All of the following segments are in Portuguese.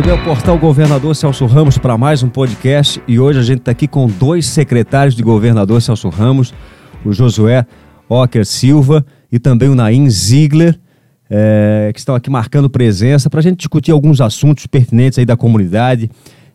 Muito bem, o portal Governador Celso Ramos para mais um podcast e hoje a gente está aqui com dois secretários de governador Celso Ramos, o Josué Ocker Silva e também o Naim Ziegler, é, que estão aqui marcando presença para a gente discutir alguns assuntos pertinentes aí da comunidade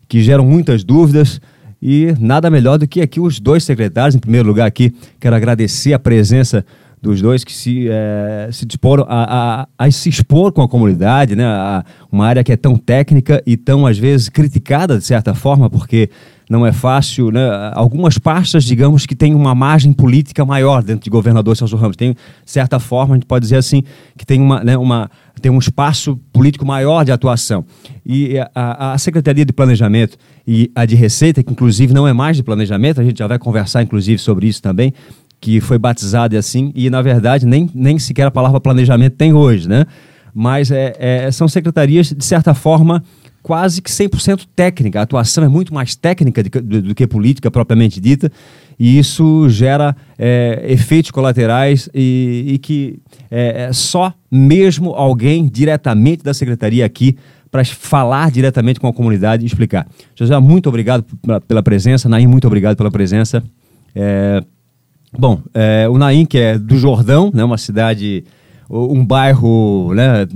que geram muitas dúvidas e nada melhor do que aqui os dois secretários. Em primeiro lugar aqui, quero agradecer a presença dos dois que se, é, se disporam a, a, a, se expor com a comunidade, né? A, uma área que é tão técnica e tão, às vezes, criticada, de certa forma, porque não é fácil. Né? Algumas pastas, digamos, que têm uma margem política maior dentro de governador Celso Ramos. Tem, de certa forma, a gente pode dizer assim, que tem, uma, né, uma, tem um espaço político maior de atuação. E a, a Secretaria de Planejamento e a de Receita, que inclusive não é mais de planejamento, a gente já vai conversar, inclusive, sobre isso também, que foi batizado assim, e na verdade nem, nem sequer a palavra planejamento tem hoje, né? Mas é, é, são secretarias, de certa forma, quase que 100% técnica. A atuação é muito mais técnica do, do, que política propriamente dita, e isso gera é, efeitos colaterais e, e que é, é só mesmo alguém diretamente da secretaria aqui para falar diretamente com a comunidade e explicar. José, muito obrigado pela presença. Naim, muito obrigado pela presença. É, Bom, é, o Naim, que é do Jordão, né, uma cidade, um bairro né,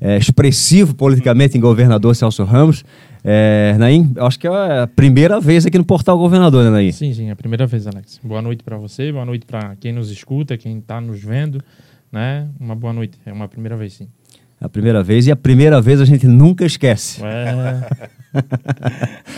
é, expressivo politicamente em governador Celso Ramos. É, Naim, acho que é a primeira vez aqui no Portal Governador, né, Naim? Sim, sim, é a primeira vez, Alex. Boa noite para você, boa noite para quem nos escuta, quem está nos vendo, né? Uma boa noite, é uma primeira vez, sim. A primeira vez e a primeira vez a gente nunca esquece. É...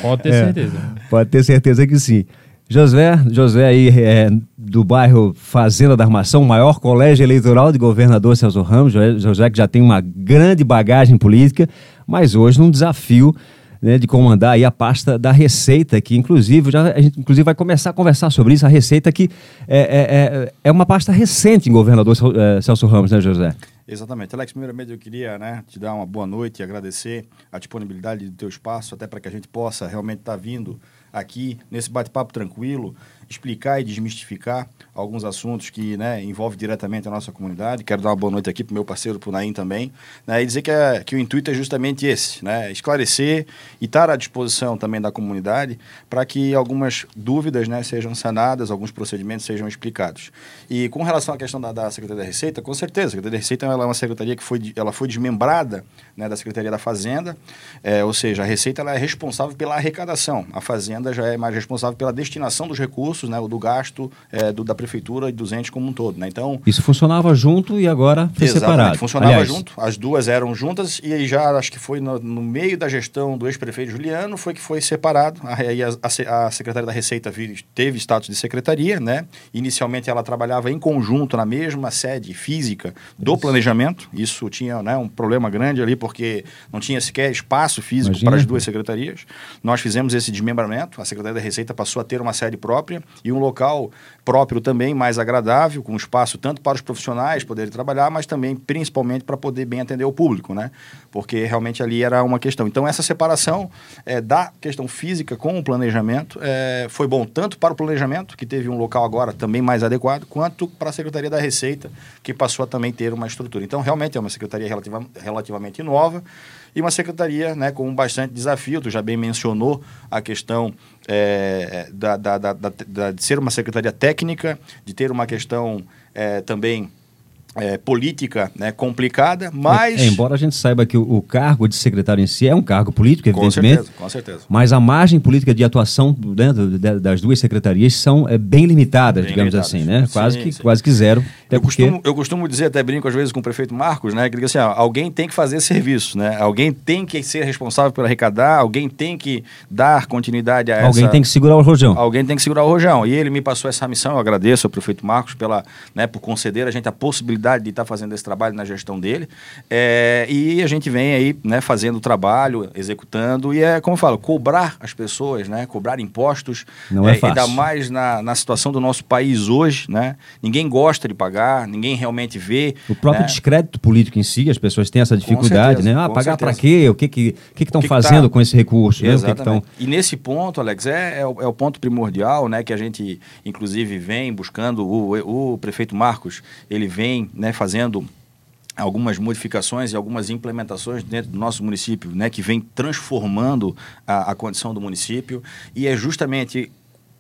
Pode ter é, certeza. Pode ter certeza que sim. Josué, Josué aí é, do bairro Fazenda da Armação, maior colégio eleitoral de governador Celso Ramos, Josué que já tem uma grande bagagem política, mas hoje num desafio né, de comandar aí a pasta da Receita, que inclusive já, a gente inclusive vai começar a conversar sobre isso, a Receita que é, é, é, é uma pasta recente em governador é, Celso Ramos, né, José? Exatamente. Alex, primeiramente eu queria né, te dar uma boa noite e agradecer a disponibilidade do teu espaço, até para que a gente possa realmente estar tá vindo aqui nesse bate-papo tranquilo, explicar e desmistificar alguns assuntos que né, envolvem diretamente a nossa comunidade. Quero dar uma boa noite aqui para o meu parceiro, para o também, né, e dizer que, é, que o intuito é justamente esse, né, esclarecer e estar à disposição também da comunidade para que algumas dúvidas né, sejam sanadas, alguns procedimentos sejam explicados. E com relação à questão da, da Secretaria da Receita, com certeza, a Secretaria da Receita ela é uma secretaria que foi, ela foi desmembrada né, da Secretaria da Fazenda, é, ou seja, a Receita ela é responsável pela arrecadação, a Fazenda já é mais responsável pela destinação dos recursos, né, do gasto é, do, da prefeitura e dos entes como um todo. Né? Então, Isso funcionava junto e agora foi separado. funcionava Aliás, junto, as duas eram juntas e aí já acho que foi no, no meio da gestão do ex-prefeito Juliano foi que foi separado. Aí a, a, a, secretária da Receita teve status de secretaria, né? Inicialmente ela trabalhava em conjunto na mesma sede física do planejamento. Isso tinha né, um problema grande ali porque não tinha sequer espaço físico Imagina. para as duas secretarias. Nós fizemos esse desmembramento. A Secretaria da Receita passou a ter uma sede própria e um local próprio também, mais agradável, com espaço tanto para os profissionais poderem trabalhar, mas também, principalmente, para poder bem atender o público, né? Porque realmente ali era uma questão. Então, essa separação é, da questão física com o planejamento é, foi bom tanto para o planejamento, que teve um local agora também mais adequado, quanto para a Secretaria da Receita, que passou a também ter uma estrutura. Então, realmente é uma secretaria relativa, relativamente nova e uma secretaria né, com bastante desafio. Tu já bem mencionou a questão é, da, da, da, de ser uma secretaria técnica, de ter uma questão é, também é, política né, complicada, mas... É, embora a gente saiba que o, o, cargo de secretário em si é um cargo político, evidentemente. Com certeza, com certeza. Mas a margem política de atuação dentro das duas secretarias são é, bem limitadas, bem digamos limitadas. assim, né? Sim, quase, que, sim. quase que zero. eu, porque... costumo, eu costumo dizer, até brinco às vezes com o prefeito Marcos, né? Que diz assim, ó, alguém tem que fazer serviço, né? Alguém tem que ser responsável por arrecadar, alguém tem que dar continuidade a essa... Alguém tem que segurar o rojão. Alguém tem que segurar o rojão. E ele me passou essa missão, eu agradeço ao prefeito Marcos pela, né, por conceder a gente a possibilidade de estar tá fazendo esse trabalho na gestão dele. É, e a gente vem aí né, fazendo o trabalho, executando, e é, como eu falo, cobrar as pessoas, né, cobrar impostos. Não é, é fácil. Ainda mais na, na situação do nosso país hoje. Né? Ninguém gosta de pagar, ninguém realmente vê. O próprio né? descrédito político em si, as pessoas têm essa dificuldade, certeza, né? Ah, pagar para quê? O que que que estão fazendo tá... com esse recurso? Né? Que que tão... E nesse ponto, Alex, é, é, o, é o ponto primordial, né? Que a gente, inclusive, vem buscando, o, o prefeito Marcos, ele vem né, fazendo algumas modificações e algumas implementações dentro do nosso município, né, que vem transformando a, a condição do município. E é justamente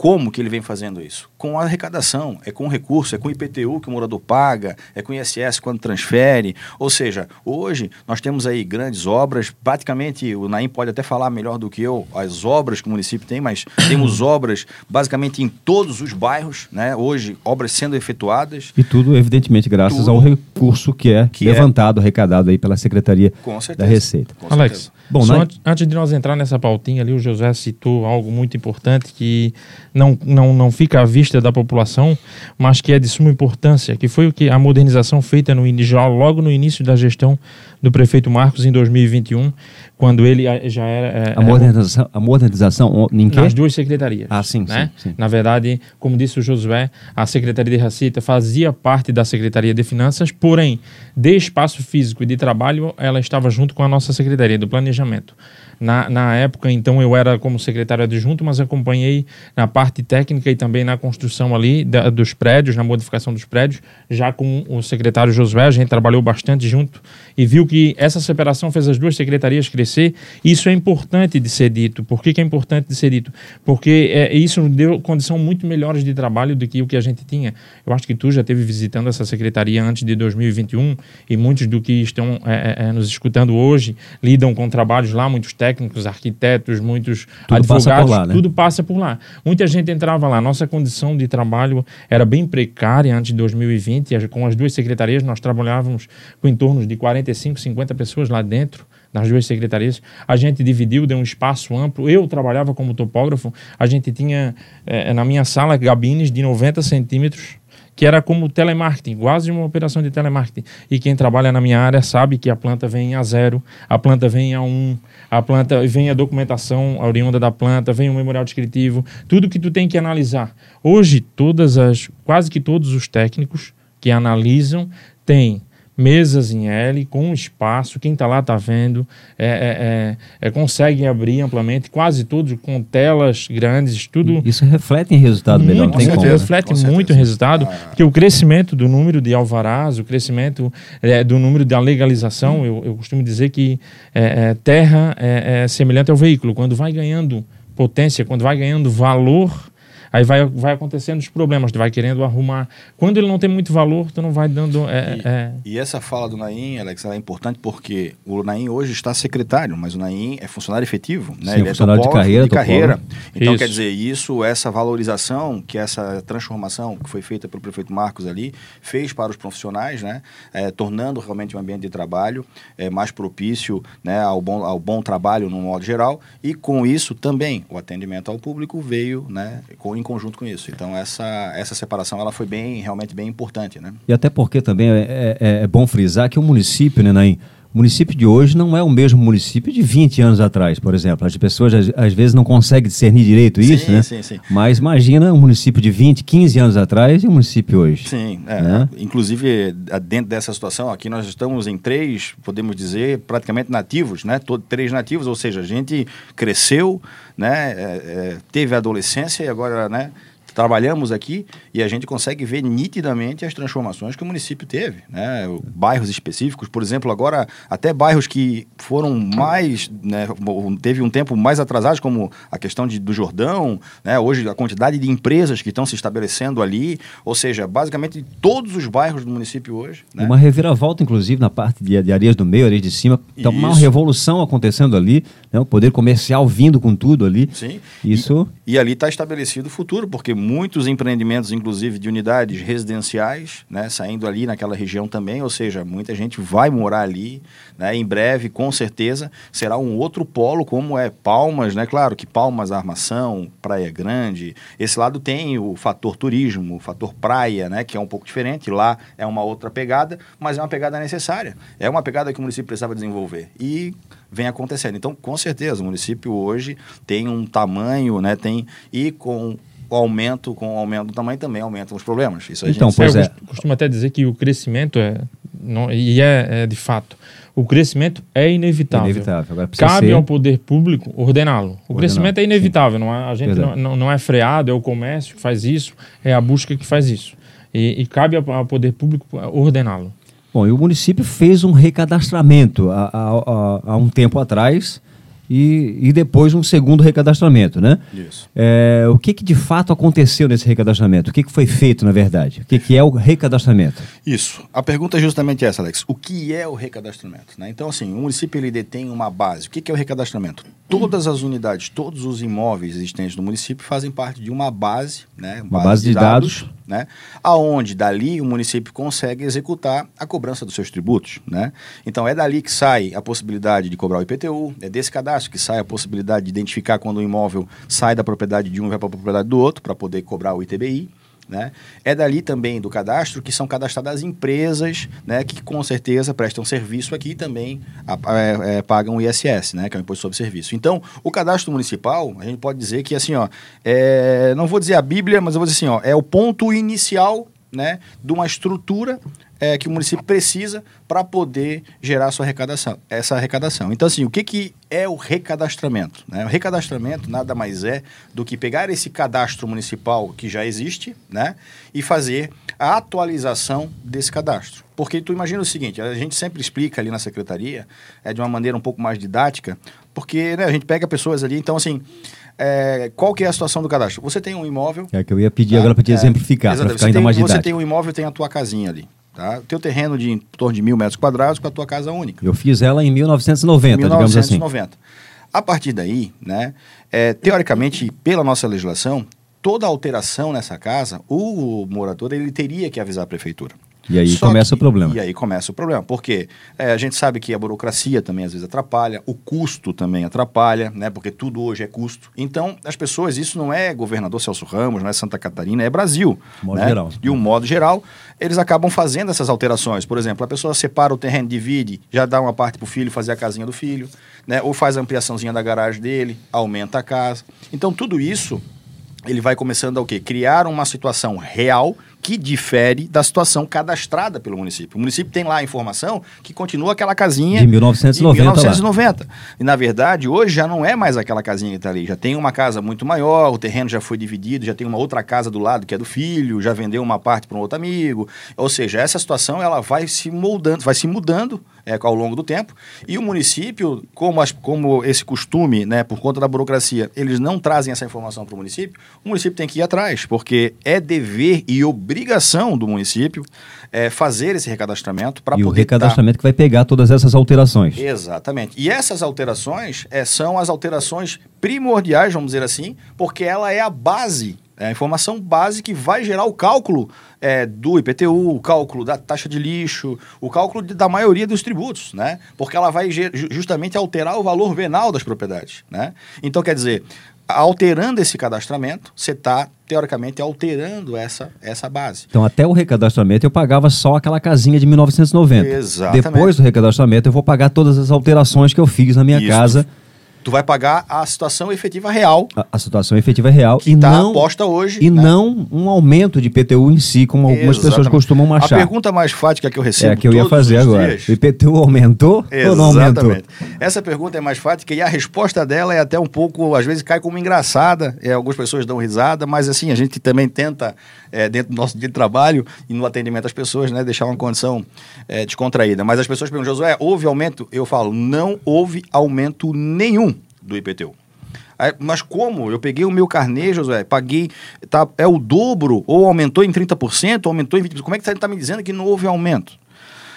como que ele vem fazendo isso? Com a arrecadação, é com recurso, é com o IPTU que o morador paga, é com o ISS quando transfere. Ou seja, hoje nós temos aí grandes obras, praticamente o Naim pode até falar melhor do que eu as obras que o município tem, mas temos obras basicamente em todos os bairros, né? Hoje, obras sendo efetuadas. E tudo, evidentemente, graças tudo ao recurso que é que é levantado, é... arrecadado aí pela Secretaria da Receita. Com Alex, certeza. Bom, Só antes, antes de nós entrar nessa pautinha ali, o José citou algo muito importante que não, não, não fica à vista da população, mas que é de suma importância, que foi o que a modernização feita no já logo no início da gestão do prefeito Marcos em 2021, quando ele eh, já era... É, a, modernização, a modernização em que? Nas duas secretarias. Ah, sim, né? sim, sim, Na verdade, como disse o Josué, a Secretaria de Receita fazia parte da Secretaria de Finanças, porém, de espaço físico e de trabalho, ela estava junto com a nossa Secretaria do Planejamento. Na, na época, então, eu era como secretário adjunto, mas acompanhei na parte técnica e também na construção ali da, dos prédios, na modificação dos prédios, já com o secretário Josué, a gente trabalhou bastante junto e viu que essa separação fez as duas secretarias crescer. Isso é importante de ser dito. Por que, que é importante de ser dito? Porque é, isso deu condição muito melhores de trabalho do que o que a gente tinha. Eu acho que tu já esteve visitando essa secretaria antes de 2021 e muitos do que estão é, é, é, nos escutando hoje lidam com trabalhos lá, muitos técnicos arquitetos, muitos tudo advogados, passa lá, né? tudo passa por lá. Muita gente entrava lá. Nossa condição de trabalho era bem precária antes de 2020. Com as duas secretarias, nós trabalhávamos com em torno de 45, 50 pessoas lá dentro nas duas secretarias. A gente dividiu, deu um espaço amplo. Eu trabalhava como topógrafo. A gente tinha é, na minha sala gabines de 90 centímetros que era como telemarketing, quase uma operação de telemarketing. E quem trabalha na minha área sabe que a planta vem a zero, a planta vem a um, a planta vem a documentação a oriunda da planta, vem o memorial descritivo, tudo que tu tem que analisar. Hoje, todas as, quase que todos os técnicos que analisam têm mesas em L, com espaço, quem está lá está vendo, é, é, é, é, consegue abrir amplamente, quase todos com telas grandes, tudo. Isso reflete em resultado muito, melhor, tem como. Reflete muito em resultado, ah. porque o crescimento do número de alvarás, o crescimento é, do número da legalização, hum. eu, eu, costumo dizer que é, terra é semelhante ao veículo, quando vai ganhando potência, quando vai ganhando valor Aí vai, vai acontecendo os problemas, tu vai querendo arrumar. Quando ele não tem muito valor, tu não vai dando. É, e, é... e, essa fala do Naim, Alex, é importante porque o Naim hoje está secretário, mas o Naim é funcionário efetivo, né? Sim, ele é funcionário de carreira. De carreira. Então, isso. quer dizer, isso, essa valorização, que essa transformação que foi feita pelo prefeito Marcos ali, fez para os profissionais, né? É, tornando realmente o um ambiente de trabalho é, mais propício né, ao, bom, ao bom trabalho no modo geral. E com isso também o atendimento ao público veio né, com em conjunto com isso. Então essa, essa separação ela foi bem realmente bem importante, né? E até porque também é, é, é bom frisar que o município, né, Naim, o município de hoje não é o mesmo município de 20 anos atrás, por exemplo. As pessoas às, às vezes não conseguem discernir direito isso, sim, né? Sim, sim. Mas imagina um município de 20, 15 anos atrás e o um município hoje. Sim, é, né? inclusive dentro dessa situação aqui nós estamos em três, podemos dizer, praticamente nativos, né? Todo, três nativos, ou seja, a gente cresceu, né? É, é, teve a adolescência e agora, né? Trabalhamos aqui e a gente consegue ver nitidamente as transformações que o município teve. Né? Bairros específicos, por exemplo, agora até bairros que foram mais, né, teve um tempo mais atrasados, como a questão de, do Jordão, né? hoje a quantidade de empresas que estão se estabelecendo ali, ou seja, basicamente todos os bairros do município hoje. Né? Uma reviravolta, inclusive, na parte de, de areias do meio, areias de cima, então, uma revolução acontecendo ali, né? o poder comercial vindo com tudo ali. Sim. Isso... E, e ali está estabelecido o futuro, porque muitos empreendimentos, inclusive de unidades residenciais, né, saindo ali naquela região também, ou seja, muita gente vai morar ali, né, em breve, com certeza, será um outro polo, como é Palmas, né, claro que Palmas, Armação, Praia Grande, esse lado tem o fator turismo, o fator praia, né, que é um pouco diferente, lá é uma outra pegada, mas é uma pegada necessária, é uma pegada que o município precisava desenvolver, e vem acontecendo. Então, com certeza, o município hoje tem um tamanho, né, tem, e com o aumento, com o aumento do tamanho também aumentam os problemas. Isso então, pois é. Eu costumo até dizer que o crescimento é, não, e é, é, de fato, o crescimento é inevitável. inevitável. Agora, Cabe ser... ao poder público ordená-lo. O crescimento é inevitável, não é, a gente não, não, não, é freado, é o comércio que faz isso, é a busca que faz isso. E, e cabe ao, ao poder público ordená-lo. Bom, e o município fez um recadastramento há, há, há um tempo atrás e, e depois um segundo recadastramento, né? Isso. É, o que, que de fato aconteceu nesse recadastramento? O que, que foi feito, na verdade? O que, que é o recadastramento? Isso. A pergunta é justamente essa, Alex. O que é o recadastramento? Né? Então, assim, o município ele detém uma base. O que, que é o recadastramento? Todas as unidades, todos os imóveis existentes no município fazem parte de uma base, né? Uma base de dados. né? Aonde dali o município consegue executar a cobrança dos seus tributos, né? Então é dali que sai a possibilidade de cobrar o IPTU, é desse cadastro que sai a possibilidade de identificar quando o imóvel sai da propriedade de um e vai para a propriedade do outro para poder cobrar o ITBI. Né? É dali também do cadastro que são cadastradas empresas né, que com certeza prestam serviço aqui e também a, é, pagam o ISS, né, que é o Imposto sobre Serviço. Então, o cadastro municipal, a gente pode dizer que assim, ó, é, não vou dizer a Bíblia, mas eu vou dizer assim, ó, é o ponto inicial né, de uma estrutura é, que o município precisa para poder gerar sua arrecadação, essa arrecadação. Então, assim, o que, que é o recadastramento? Né? O recadastramento nada mais é do que pegar esse cadastro municipal que já existe né, e fazer a atualização desse cadastro. Porque tu imagina o seguinte, a gente sempre explica ali na secretaria, é de uma maneira um pouco mais didática, porque né, a gente pega pessoas ali, então assim, é, qual que é a situação do cadastro? Você tem um imóvel... É que eu ia pedir agora para te é, exemplificar, para ficar ainda tem, mais didático. Você tem um imóvel, tem a tua casinha ali. Tá? O teu terreno de em torno de mil metros quadrados com a tua casa única. Eu fiz ela em 1990, 1990. digamos assim. A partir daí, né, é, teoricamente, pela nossa legislação, toda alteração nessa casa, o morador ele teria que avisar a prefeitura. E aí Só começa que- o problema. E aí começa o problema. Porque é, a gente sabe que a burocracia também às vezes atrapalha, o custo também atrapalha, né? Porque tudo hoje é custo. Então, as pessoas, isso não é governador Celso Ramos, não é Santa Catarina, é Brasil. Modo né? geral. De um modo geral, eles acabam fazendo essas alterações. Por exemplo, a pessoa separa o terreno, divide, já dá uma parte para o filho fazer a casinha do filho, né? Ou faz a ampliaçãozinha da garagem dele, aumenta a casa. Então, tudo isso ele vai começando a o quê? Criar uma situação real que difere da situação cadastrada pelo município. O município tem lá a informação que continua aquela casinha De 1990 de lá. 1990. E na verdade, hoje já não é mais aquela casinha que está ali. Já tem uma casa muito maior, o terreno já foi dividido, já tem uma outra casa do lado que é do filho, já vendeu uma parte para um outro amigo. Ou seja, essa situação ela vai se moldando, vai se mudando é, ao longo do tempo. E o município, como, as- como esse costume, né, por conta da burocracia, eles não trazem essa informação para o município, o município tem que ir atrás, porque é dever e obrigação do município é, fazer esse recadastramento para poder o recadastramento que vai pegar todas essas alterações. Exatamente. E essas alterações é, são as alterações primordiais, vamos dizer assim, porque ela é a base, é a informação base que vai gerar o cálculo é, do IPTU, o cálculo da taxa de lixo, o cálculo de- da maioria dos tributos, né? Porque ela vai justamente alterar o valor venal das propriedades, né? Então, quer dizer, alterando esse cadastramento, você está, teoricamente, alterando essa, essa base. Então, até o recadastramento eu pagava só aquela casinha de 1990. Exatamente. Depois do recadastramento eu vou pagar todas as alterações que eu fiz na minha Isso. casa. Tu vai pagar a situação efetiva real A, a situação efetiva é real que e está não posta hoje. e né? não um aumento de IPTU em si, como algumas pessoas Exatamente. costumam A achar. pergunta mais fática que eu recebo É a que eu ia fazer agora. dias- O IPTU aumentou ou não aumentou? Exatamente. Essa pergunta é mais fática e a resposta dela é até um pouco, às vezes cai como engraçada, é, algumas pessoas dão risada, mas assim, a gente também tenta, é, dentro do nosso dia de trabalho e no atendimento às pessoas, né, deixar uma condição é, descontraída. Mas as pessoas perguntam, Josué, houve aumento? Eu falo, não houve aumento nenhum do IPTU. Mas como? Eu peguei o meu carnê, Josué, paguei, tá, é o dobro, ou aumentou em 30%, ou aumentou em 20%. Como é que você está me dizendo que não houve aumento?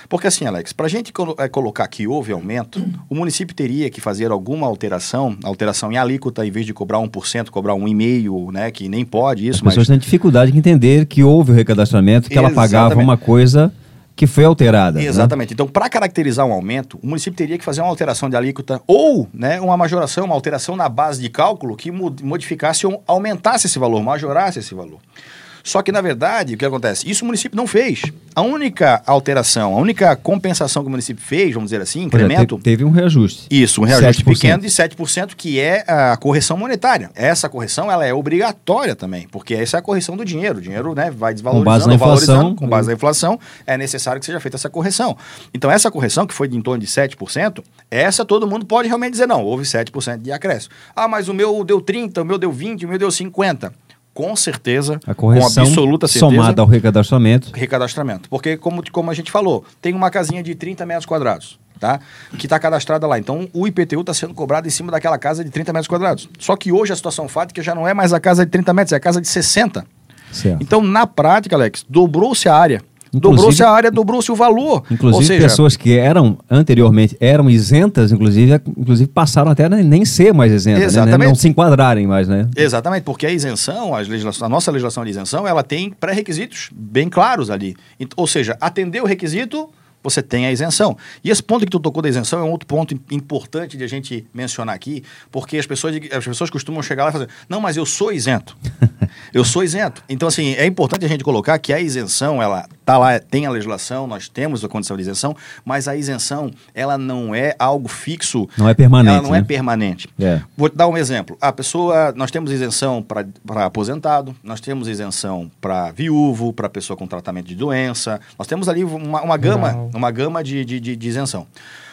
Porque assim, Alex, para a gente colo- eh, colocar que houve aumento, o município teria que fazer alguma alteração, alteração em alíquota, em vez de cobrar 1%, cobrar 1,5%, né, que nem pode As isso, mas pessoas têm dificuldade de entender que houve o recadastramento, que ela pagava Exatamente. uma coisa que foi alterada. né? Exatamente. Então, para caracterizar um aumento, o município teria que fazer uma alteração de alíquota ou né, uma majoração, uma alteração na base de cálculo que modificasse ou aumentasse esse valor, majorasse esse valor. Só que, na verdade, o que acontece? Isso o município não fez. A única alteração, a única compensação que o município fez, vamos dizer assim, é, incremento, teve um reajuste. isso, um reajuste 7%. pequeno de 7%, que é a correção monetária. Essa correção ela é obrigatória também, porque essa é a correção do dinheiro. O dinheiro né, vai desvalorizando, base na inflação. valorizando, com base na inflação, é necessário que seja feita essa correção. Então, essa correção, que foi de em torno de 7%, essa todo mundo pode realmente dizer, não, houve 7% de acréscimo. Ah, mas o meu deu 30%, o meu deu 20%, o meu deu 50%. Com certeza, A correção com absoluta certeza, somada ao recadastramento. recadastramento. Porque, como, como a gente falou, tem uma casinha de 30 metros quadrados, tá? Que está cadastrada lá. Então, o IPTU está sendo cobrado em cima daquela casa de 30 metros quadrados. Só que hoje a situação fática já não é mais a casa de 30 metros, é a casa de 60. Certo. Então, na prática, Alex, dobrou-se a área. Dobrou-se a área, dobrou-se o valor. Inclusive, seja, pessoas que eram anteriormente eram isentas, inclusive, inclusive passaram até a nem ser mais isentas, né? Exatamente. não se enquadrarem mais, né? Exatamente, porque a isenção, legislação- a nossa legislação de isenção, ela tem pré-requisitos bem claros ali. Ou seja, atender o requisito, você tem a isenção. E esse ponto que tu tocou da isenção é um outro ponto im- importante de a gente mencionar aqui, porque as pessoas, as pessoas costumam chegar lá e fazer, não, mas eu sou isento. eu sou isento. Então, assim, é importante a gente colocar que a isenção, ela tá lá, tem a legislação, nós temos a condição de isenção, mas a isenção, ela não é algo fixo. Não é permanente, Ela não é né? permanente. É. Vou te dar um exemplo. A pessoa, nós temos isenção para aposentado, nós temos isenção para viúvo, para pessoa com tratamento de doença. Nós temos ali uma, uma gama, Rural. uma gama de, de, de- de isenção.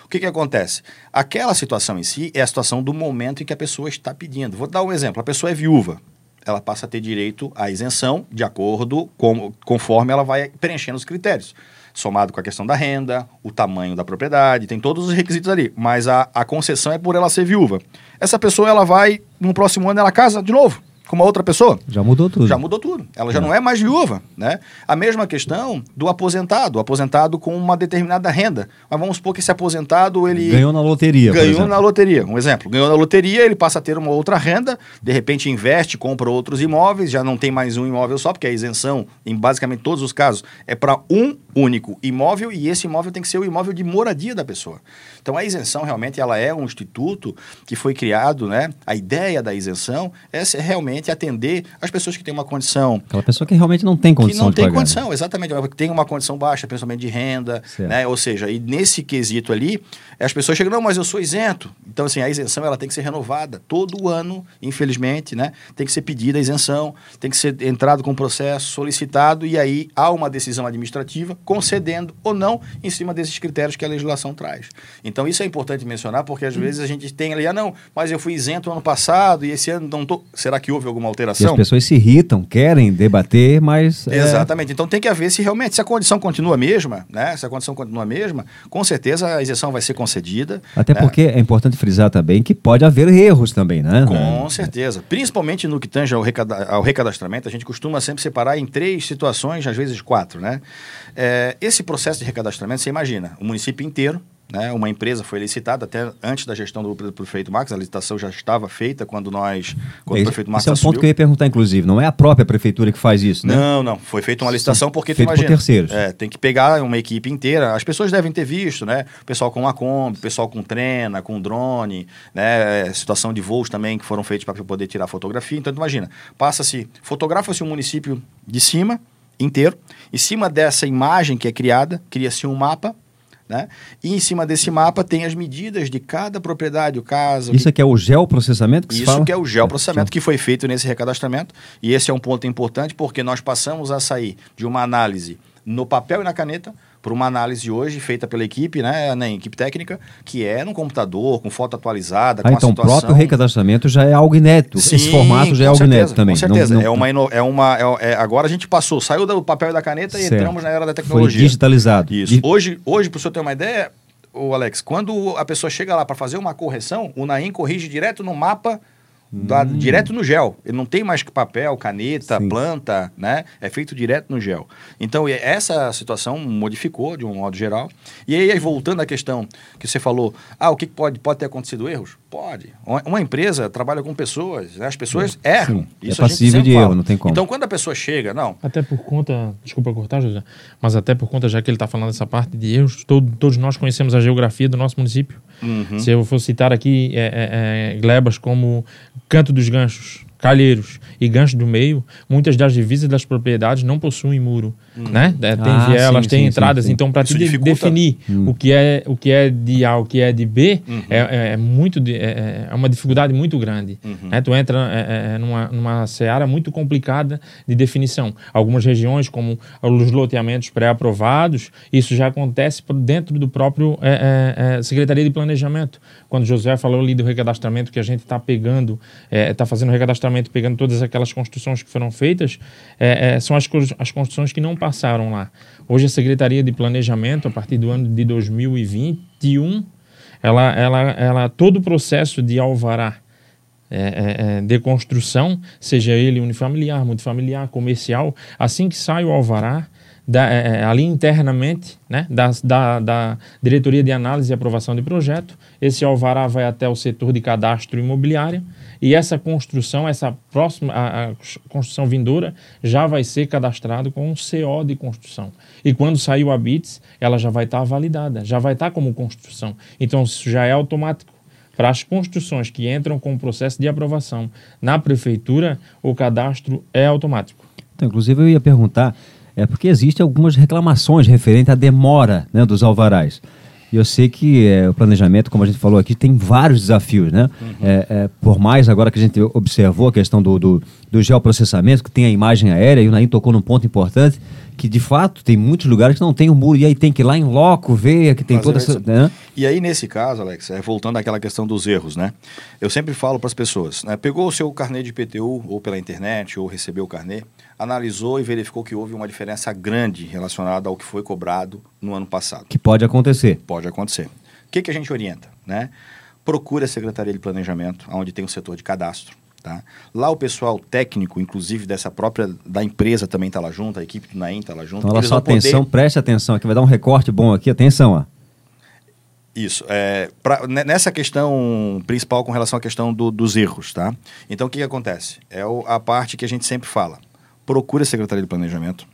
O que, que acontece? Aquela situação em si é a situação do momento em que a pessoa está pedindo. Vou te dar um exemplo. A pessoa é viúva. Ela passa a ter direito à isenção de acordo com conforme ela vai preenchendo os critérios. Somado com a questão da renda, o tamanho da propriedade, tem todos os requisitos ali. Mas a, a concessão é por ela ser viúva. Essa pessoa, ela vai, no próximo ano, ela casa de novo com uma outra pessoa. Já mudou tudo. Já mudou tudo. Ela já não é mais viúva, né? A mesma questão do aposentado, o aposentado com uma determinada renda. Mas vamos supor que esse aposentado, ele Ganhou na loteria, ganhou na loteria. Um exemplo, ganhou na loteria, ele passa a ter uma outra renda, de repente investe, compra outros imóveis, já não tem mais um imóvel só, porque a isenção, em basicamente todos os casos, é para um único imóvel e esse imóvel tem que ser o imóvel de moradia da pessoa. Então a isenção realmente ela é um instituto que foi criado, né? A ideia da isenção é ser- realmente atender as pessoas que têm uma condição Aquela pessoa que realmente não tem que condição não de tem pagar. né? condição, exatamente, que tem uma condição baixa, principalmente de renda, Certo. né? Ou seja, e nesse quesito ali, as pessoas chegam, não, mas eu sou isento. Então, assim, a isenção ela tem que ser renovada todo ano, infelizmente, né? Tem que ser pedida a isenção, tem que ser entrado com o processo, solicitado, e aí há uma decisão administrativa concedendo ou não em cima desses critérios que a legislação traz. Então, isso é importante mencionar, porque Hum. às vezes a gente tem ali, ah, não, mas eu fui isento ano passado e esse ano não tô. Será que houve alguma E as alteração? pessoas se irritam, querem debater, mas. é, Exatamente. Então tem que haver se realmente se a condição continua a mesma, né? Se a condição continua a mesma, com certeza a isenção vai ser concedida. Até né? porque é importante frisar também que pode haver erros também, né? Com certeza. Principalmente no que tange ao, recada- ao recadastramento, a gente costuma sempre separar em três situações, às vezes quatro, né? É, esse processo de recadastramento, você imagina, o município inteiro, né? Uma empresa foi licitada até antes da gestão do, do prefeito Marcos, a licitação já estava feita quando nós, quando o Esse, prefeito Marcos esse é um ponto que eu ia perguntar, inclusive. Não é a própria prefeitura que faz isso, né? Não, não. Foi feita uma licitação porque tu feito por imagina. terceiros. É, tem que pegar uma equipe inteira. As pessoas devem ter visto, né? O pessoal com a Kombi, o pessoal com trena, com drone, né? É, Situação de voos também que foram feitos para poder tirar fotografia. Então, imagina, passa-se, fotografa-se um município de cima, inteiro. Em cima dessa imagem que é criada, cria-se um mapa. Né? E em cima desse mapa tem as medidas de cada propriedade, o caso, Isso aqui é o geoprocessamento que isso fala? que é o geoprocessamento que foi feito nesse recadastramento. E esse é um ponto importante porque nós passamos a sair de uma análise no papel e na caneta para uma análise hoje feita pela equipe, né, na equipe técnica, que é no computador, com foto atualizada, Ah, com então a o situação. próprio recadastramento já é algo inédito. Esse Sim, formato já é algo certeza, inédito também. Com certeza. Não- não- é uma, ino- é uma é- é- agora a gente passou, saiu do papel e da caneta e Certo. entramos na era da Foi tecnologia. digitalizado. Isso. Di- Hoje, hoje para o senhor ter uma ideia, o Alex, quando a pessoa chega lá para fazer uma correção, o Naim corrige direto no mapa, da- direto no gel. Ele não tem mais que papel, caneta, Sim. planta, né? É feito direto no gel. Então, essa situação modificou de um modo geral. E aí, voltando à questão que você falou, ah, o que que pode, pode ter acontecido erros? Pode. Uma, empresa trabalha com pessoas, né? as pessoas erram. Sim. É Isso a gente passível de fala. erro, não tem como. Então, quando a pessoa chega, não, Até por conta, desculpa cortar, José, mas até por conta, já que ele está falando essa parte de erros, todo- todos nós conhecemos a geografia do nosso município. Uhum. Se eu for citar aqui é, é, é, glebas como Canto dos Ganchos, Calheiros e Gancho do Meio, muitas das divisas das propriedades não possuem muro, né? É, Tem Ah, vielas, sim, tem sim, entradas, sim, então para te dificulta. definir Hum. o que é o que é de A, o que é de B, Uhum. é, é- é muito de- é, é uma dificuldade muito grande. Uhum. né? Tu entra é, é, numa, numa seara muito complicada de definição. Algumas regiões, como os loteamentos pré-aprovados, isso já acontece dentro do próprio é, é, é, Secretaria de Planejamento. Quando José falou ali do recadastramento, que a gente está pegando, está fazendo recadastramento pegando todas aquelas construções que foram feitas, é, é, são as, as construções que não passaram lá. Hoje a Secretaria de Planejamento, a partir do ano de 2021, ela, ela, ela todo o processo de alvará é, é, é, de construção, seja ele unifamiliar, multifamiliar, comercial, assim que sai o alvará, da, é, é, ali internamente, né, da, da, da, Diretoria de Análise e Aprovação de Projeto. Esse alvará vai até o setor de cadastro imobiliário e essa construção, essa próxima a, a construção vindoura, já vai ser cadastrado com um CO de construção. E quando sair o ABITS, ela já vai estar tá validada, já vai estar tá como construção. Então, isso já é automático. Para as construções que entram com o processo de aprovação na prefeitura, o cadastro é automático. Então, inclusive, eu ia perguntar é porque existem algumas reclamações referentes à demora né, dos alvarás. E eu sei que é, o planejamento, como a gente falou aqui, tem vários desafios, né? Uhum. É, é, por mais agora que a gente observou a questão do, do, do geoprocessamento, que tem a imagem aérea, e o Naim tocou num ponto importante, que de fato tem muitos lugares que não tem o muro, e aí tem que ir lá em loco ver que tem Fazer toda essa. Né? E aí, nesse caso, Alex, é, voltando àquela questão dos erros, né? Eu sempre falo para as pessoas, né? Pegou o seu carnê de PTU, ou pela internet, ou recebeu o carnê, analisou e verificou que houve uma diferença grande relacionada ao que foi cobrado no ano passado. Que pode acontecer. Pode acontecer. O que, que a gente orienta? Né? Procure a Secretaria de Planejamento, onde tem o setor de cadastro. Tá? Lá o pessoal técnico, inclusive dessa própria da empresa também está lá junto, a equipe do Naim está lá junto. Então, olha só, atenção, poder... preste atenção aqui, vai dar um recorte bom aqui, atenção. Ó. Isso. É, pra, nessa questão principal com relação à questão do, dos erros, tá? Então, o que, que acontece? É o, a parte que a gente sempre fala procure a Secretaria de Planejamento.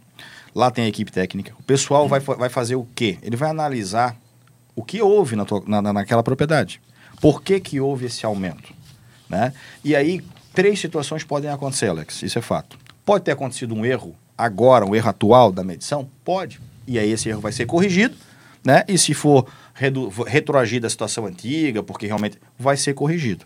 Lá tem a equipe técnica. O pessoal vai, vai fazer o quê? Ele vai analisar o que houve na tua, na, naquela propriedade. Por que, que houve esse aumento? Né? E aí, três situações podem acontecer, Alex. Isso é fato. Pode ter acontecido um erro agora, um erro atual da medição? Pode. E aí esse erro vai ser corrigido, né? E se for retroagir da situação antiga, porque realmente vai ser corrigido.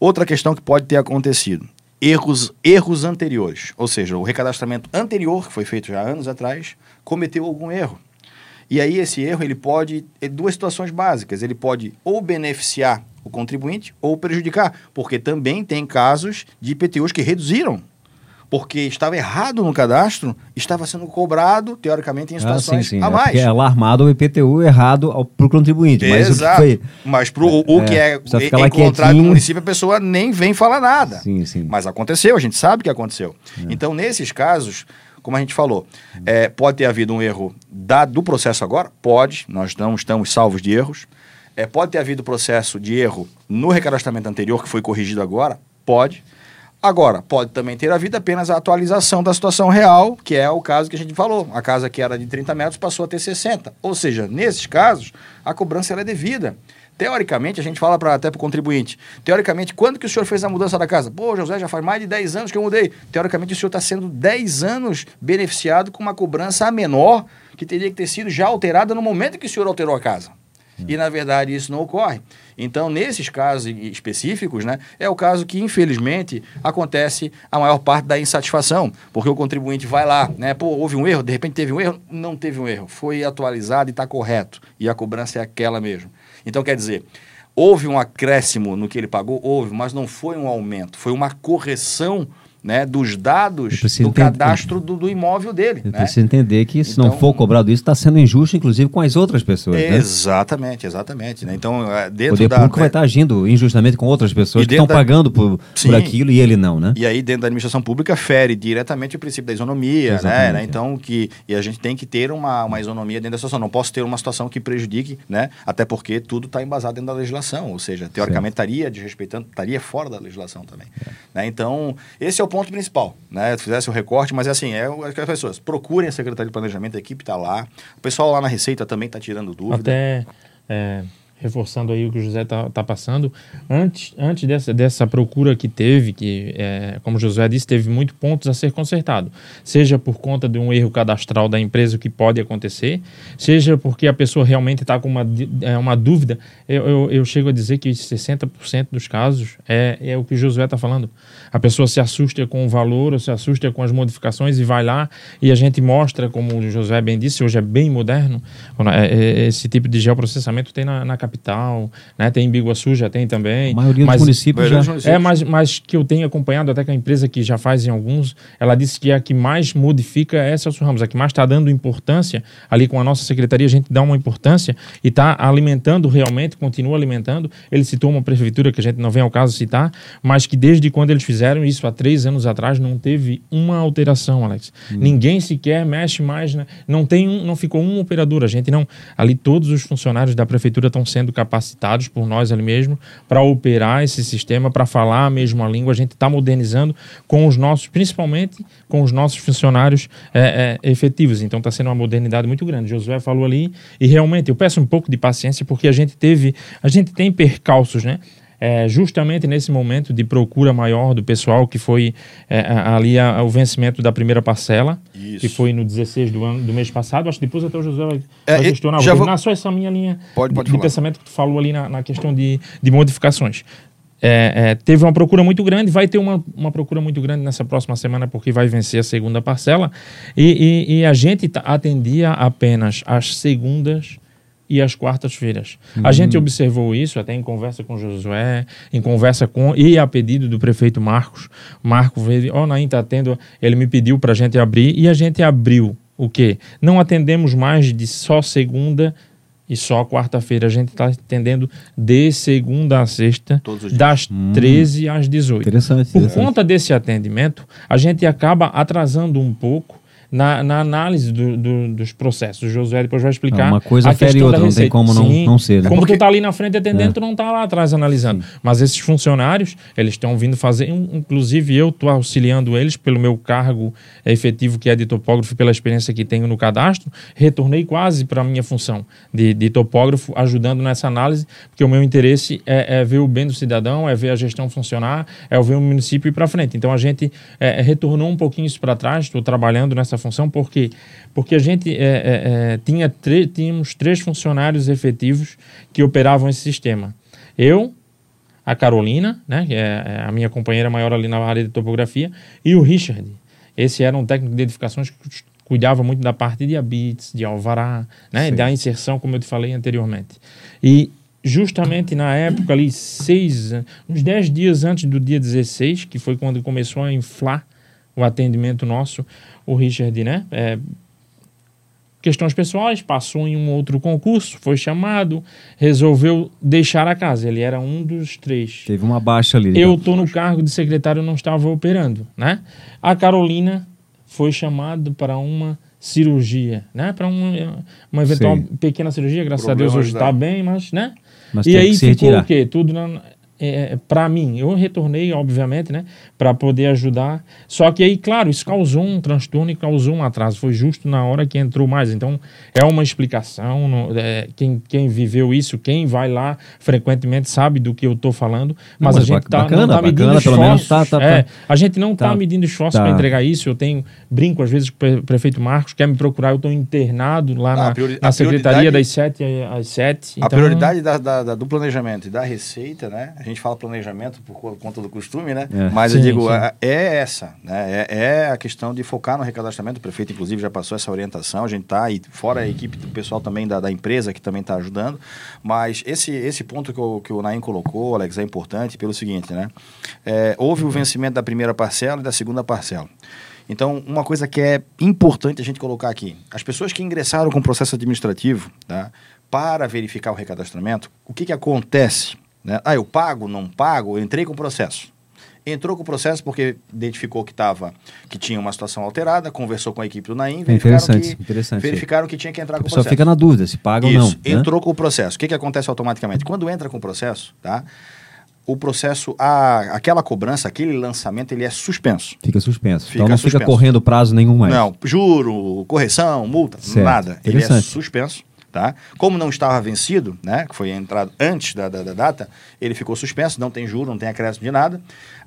Outra questão que pode ter acontecido erros, erros anteriores. Ou seja, o recadastramento anterior, que foi feito já anos atrás, cometeu algum erro. E aí esse erro ele pode ter duas situações básicas. Ele pode ou beneficiar o contribuinte ou prejudicar, porque também tem casos de IPTUs que reduziram porque estava errado no cadastro, estava sendo cobrado, teoricamente, em situações ah, sim, sim. a é mais. É, é alarmado o IPTU errado para o contribuinte. Mas Exato. O que foi, mas para o, o é, que é encontrado no município, a pessoa nem vem falar nada. Sim, sim. Mas aconteceu, a gente sabe que aconteceu. É. Então, nesses casos, como a gente falou, é, pode ter havido um erro da, do processo agora? Pode, nós não estamos salvos de erros. É, pode ter havido processo de erro no recadastramento anterior, que foi corrigido agora? Pode. Agora, pode também ter havido apenas a atualização da situação real, que é o caso que a gente falou. A casa que era de 30 metros passou a ter 60. Ou seja, nesses casos, a cobrança é devida. Teoricamente, a gente fala pra, até para o contribuinte, teoricamente, quando que o senhor fez a mudança da casa? Pô, José, já faz mais de 10 anos que eu mudei. Teoricamente, o senhor está sendo 10 anos beneficiado com uma cobrança menor que teria que ter sido já alterada no momento que o senhor alterou a casa. E, na verdade, isso não ocorre. Então, nesses casos específicos, né, é o caso que, infelizmente, acontece a maior parte da insatisfação, porque o contribuinte vai lá, né, pô, houve um erro, de repente teve um erro, não teve um erro, foi atualizado e está correto, e a cobrança é aquela mesmo. Então, quer dizer, houve um acréscimo no que ele pagou? Houve, mas não foi um aumento, foi uma correção né, dos dados do cadastro do, do, imóvel dele. Eu né? preciso entender que se então, não for cobrado isso, está sendo injusto, inclusive, com as outras pessoas. Né? Exatamente, exatamente. Né? Então, é, dentro o poder da... público vai estar agindo injustamente com outras pessoas que estão da... pagando por, por aquilo e ele não, né? E aí, dentro da administração pública, fere diretamente o princípio da isonomia, né? né? Então, que, e a gente tem que ter uma, uma isonomia dentro da situação. Não posso ter uma situação que prejudique, né? Até porque tudo está embasado dentro da legislação. Ou seja, teoricamente, certo. estaria desrespeitando, estaria fora da legislação também. É. Né? Então, esse é o ponto principal né, fizesse o recorte, mas é assim, é as pessoas procurem a Secretaria de Planejamento, a equipe está lá. O pessoal lá na Receita também está tirando dúvida. Até é, reforçando aí o que o José está tá passando, antes, antes dessa, dessa procura que teve, que, é, como o José disse, teve muitos pontos a ser consertado, seja por conta de um erro cadastral da empresa que pode acontecer, seja porque a pessoa realmente está com uma, é, uma dúvida, eu, eu, eu, chego a dizer que 60% dos casos é, é o que o Josué está falando. A pessoa se assusta com o valor, ou se assusta com as modificações e vai lá e a gente mostra, como o Josué bem disse, hoje é bem moderno, é, é, esse tipo de geoprocessamento tem na, na capital, né? Tem em Biguaçu, já tem também. A maioria mas, dos municípios já. É, mas, mas que eu tenho acompanhado até que a empresa que já faz em alguns, ela disse que a que mais modifica é Celso Ramos, a que mais está dando importância, ali com a nossa secretaria, a gente dá uma importância e está alimentando realmente, continua alimentando. Ele citou uma prefeitura que a gente não vem ao caso citar, mas que desde quando eles fizeram isso há três anos atrás, não teve uma alteração, Alex. Hum. Ninguém sequer mexe mais, né? não tem um, não ficou um operador. A gente não. Ali todos os funcionários da prefeitura estão sendo capacitados por nós ali mesmo para operar esse sistema, para falar a mesma língua. A gente está modernizando com os nossos, principalmente com os nossos funcionários é, é, efetivos. Então está sendo uma modernidade muito grande. Josué falou ali e realmente eu peço um pouco de paciência porque a gente teve, a gente tem percalços, né? É, justamente nesse momento de procura maior do pessoal, que foi é, ali a, a, o vencimento da primeira parcela, Isso. que foi no 16 do, ano, do mês passado. Acho que depois até o José vai, é, vai gestionar. Já vou terminar só essa minha linha pode, pode de, de pensamento que tu falou ali na, na questão de, de modificações. É, é, teve uma procura muito grande, vai ter uma, uma procura muito grande nessa próxima semana, porque vai vencer a segunda parcela. E, e, e a gente atendia apenas as segundas e às quartas-feiras. A gente hum. observou isso até em conversa com Josué, em conversa com e a pedido do prefeito Marcos. Marco veio, ó, oh, Naim está tendo, ele me pediu para a gente abrir e a gente abriu. O quê? Não atendemos mais de só segunda e só quarta-feira. A gente está atendendo de segunda a sexta, das hum. 13 às 18. Interessante. Por interessante. conta desse atendimento, a gente acaba atrasando um pouco na, na análise do, do, dos processos. O Josué depois vai explicar. Uma coisa fere outra, não tem como não, Sim, não ser. Né? Como Porque... tu está ali na frente atendendo, é. tu não está lá atrás analisando. Sim. Mas esses funcionários, eles estão vindo fazer, inclusive eu estou auxiliando eles pelo meu cargo efetivo que é de topógrafo, pela experiência que tenho no cadastro, retornei quase para a minha função de, de, topógrafo, ajudando nessa análise, porque o meu interesse é, é, ver o bem do cidadão, é ver a gestão funcionar, é ver o município ir para frente. Então a gente é, retornou um pouquinho isso para trás, estou trabalhando nessa função, porque porque a gente é, é, é tinha tínhamos três funcionários efetivos que operavam esse sistema. Eu, a Carolina, né, que é, é a minha companheira maior ali na área de topografia, e o Richard. Esse era um técnico de edificações que cuidava muito da parte de habits, de alvará, né, da inserção, como eu te falei anteriormente. E justamente na época ali, seis, uns dez dias antes do dia 16, que foi quando começou a inflar o atendimento nosso, o Richard, né? É, questões pessoais, passou em um outro concurso, foi chamado, resolveu deixar a casa. Ele era um dos três. Teve uma baixa ali. Eu estou no cargo de secretário, não estava operando, né? A Carolina foi chamada para uma cirurgia, né? Para uma, uma eventual Sim. pequena cirurgia, graças Problemas a Deus hoje está bem, mas, né? Mas e aí ficou retirar. o quê? Tudo na, é, para mim. Eu retornei, obviamente, né, para poder ajudar. Só que aí, claro, isso causou um transtorno e causou um atraso. Foi justo na hora que entrou mais. Então, é uma explicação. No, é, quem, quem viveu isso, quem vai lá frequentemente sabe do que eu estou falando. Mas, não, mas a gente tá, bacana, não está medindo bacana, esforços. Tá, tá, é, a gente não está tá, medindo esforços para tá. entregar isso. Eu tenho brinco às vezes com o prefeito Marcos quer me procurar. Eu estou internado lá na, priori, na secretaria das 7 às 7. Então, a prioridade da, da, da, do planejamento e da receita, né? A gente fala planejamento por conta do costume, né? É. Mas sim, eu digo, é, é, essa, né? É, é, a questão de focar no recadastramento. O prefeito, inclusive, já passou essa orientação. A gente está aí, fora a equipe do pessoal também da, da empresa que também está ajudando. Mas esse, esse ponto que o, que o Naim colocou, Alex, é importante pelo seguinte, né? É, houve o vencimento da primeira parcela e da segunda parcela. Então, uma coisa que é importante a gente colocar aqui: as pessoas que ingressaram com o processo administrativo tá, para verificar o recadastramento, o que, que acontece? Né? Ah, eu pago, não pago? Eu entrei com o processo. Entrou com o processo porque identificou que tava, que tinha uma situação alterada, conversou com a equipe do Naim, verificaram, que, interessante. verificaram que tinha que entrar com o processo. Só fica na dúvida se paga Isso, ou não. Né? Entrou com o processo. O que, que acontece automaticamente? Quando entra com o processo, tá? o processo, a, aquela cobrança, aquele lançamento, ele é suspenso. Fica suspenso. Fica então não suspenso. fica correndo prazo nenhum mais. Não, juro, correção, multa, certo. nada. Ele é suspenso. Tá? Como não estava vencido, né, que foi entrado antes da, da, da, data, ele ficou suspenso, não tem juro, não tem acréscimo de nada.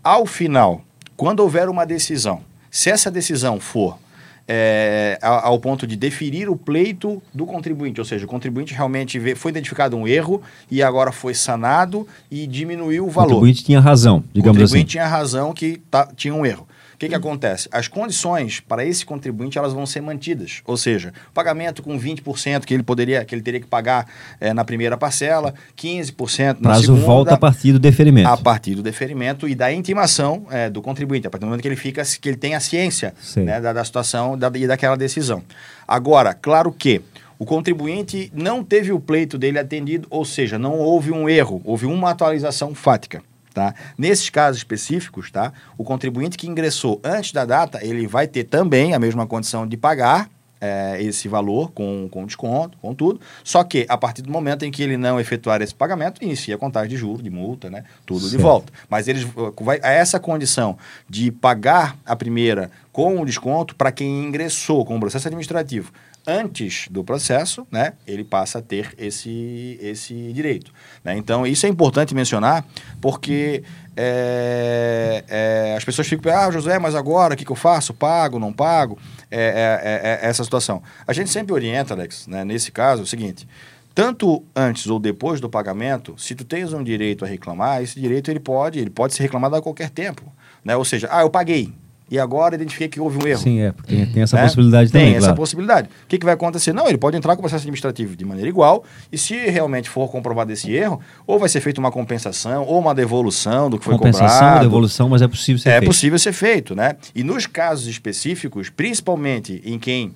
Ao final, quando houver uma decisão, se essa decisão for é, ao ponto de deferir o pleito do contribuinte, ou seja, o contribuinte realmente vê, foi identificado um erro e agora foi sanado e diminuiu o valor. O contribuinte tinha razão, digamos assim. O contribuinte assim. tinha razão que tá, tinha um erro que, que acontece? As condições para esse contribuinte elas vão ser mantidas. Ou seja, pagamento com 20% que ele poderia, que ele teria que pagar é, na primeira parcela, 15% na Prazo segunda. volta a partir do deferimento. A partir do deferimento e da intimação é, do contribuinte, a partir do momento que ele fica, que ele tem a ciência né, da, da situação da, e daquela decisão. Agora, claro que o contribuinte não teve o pleito dele atendido, ou seja, não houve um erro, houve uma atualização fática. Tá? Nesses casos específicos, tá? o contribuinte que ingressou antes da data, ele vai ter também a mesma condição de pagar é, esse valor com, com desconto, com tudo. Só que a partir do momento em que ele não efetuar esse pagamento, inicia a contagem de juros, de multa, né? tudo Certo. de volta. Mas eles vai, essa condição de pagar a primeira com o desconto para quem ingressou com o processo administrativo antes do processo, né, ele passa a ter esse, esse direito. Né? Então, isso é importante mencionar, porque é, é, as pessoas ficam, ah, José, mas agora o que, que eu faço? Pago, não pago? É, é, é, é essa situação. A gente sempre orienta, Alex, né, nesse caso, é o seguinte, tanto antes ou depois do pagamento, se tu tens um direito a reclamar, esse direito ele pode, ele pode ser reclamado a qualquer tempo. Né? Ou seja, ah, eu paguei, e agora identifiquei que houve um erro. Sim, é, porque tem, tem essa né? possibilidade Tem também, essa claro. possibilidade. O que, que vai acontecer? Não, ele pode entrar com o processo administrativo de maneira igual, e se realmente for comprovado esse erro, ou vai ser feita uma compensação, ou uma devolução do que foi Compensação, cobrado. devolução, mas é possível ser É feito. possível ser feito, né? E nos casos específicos, principalmente em quem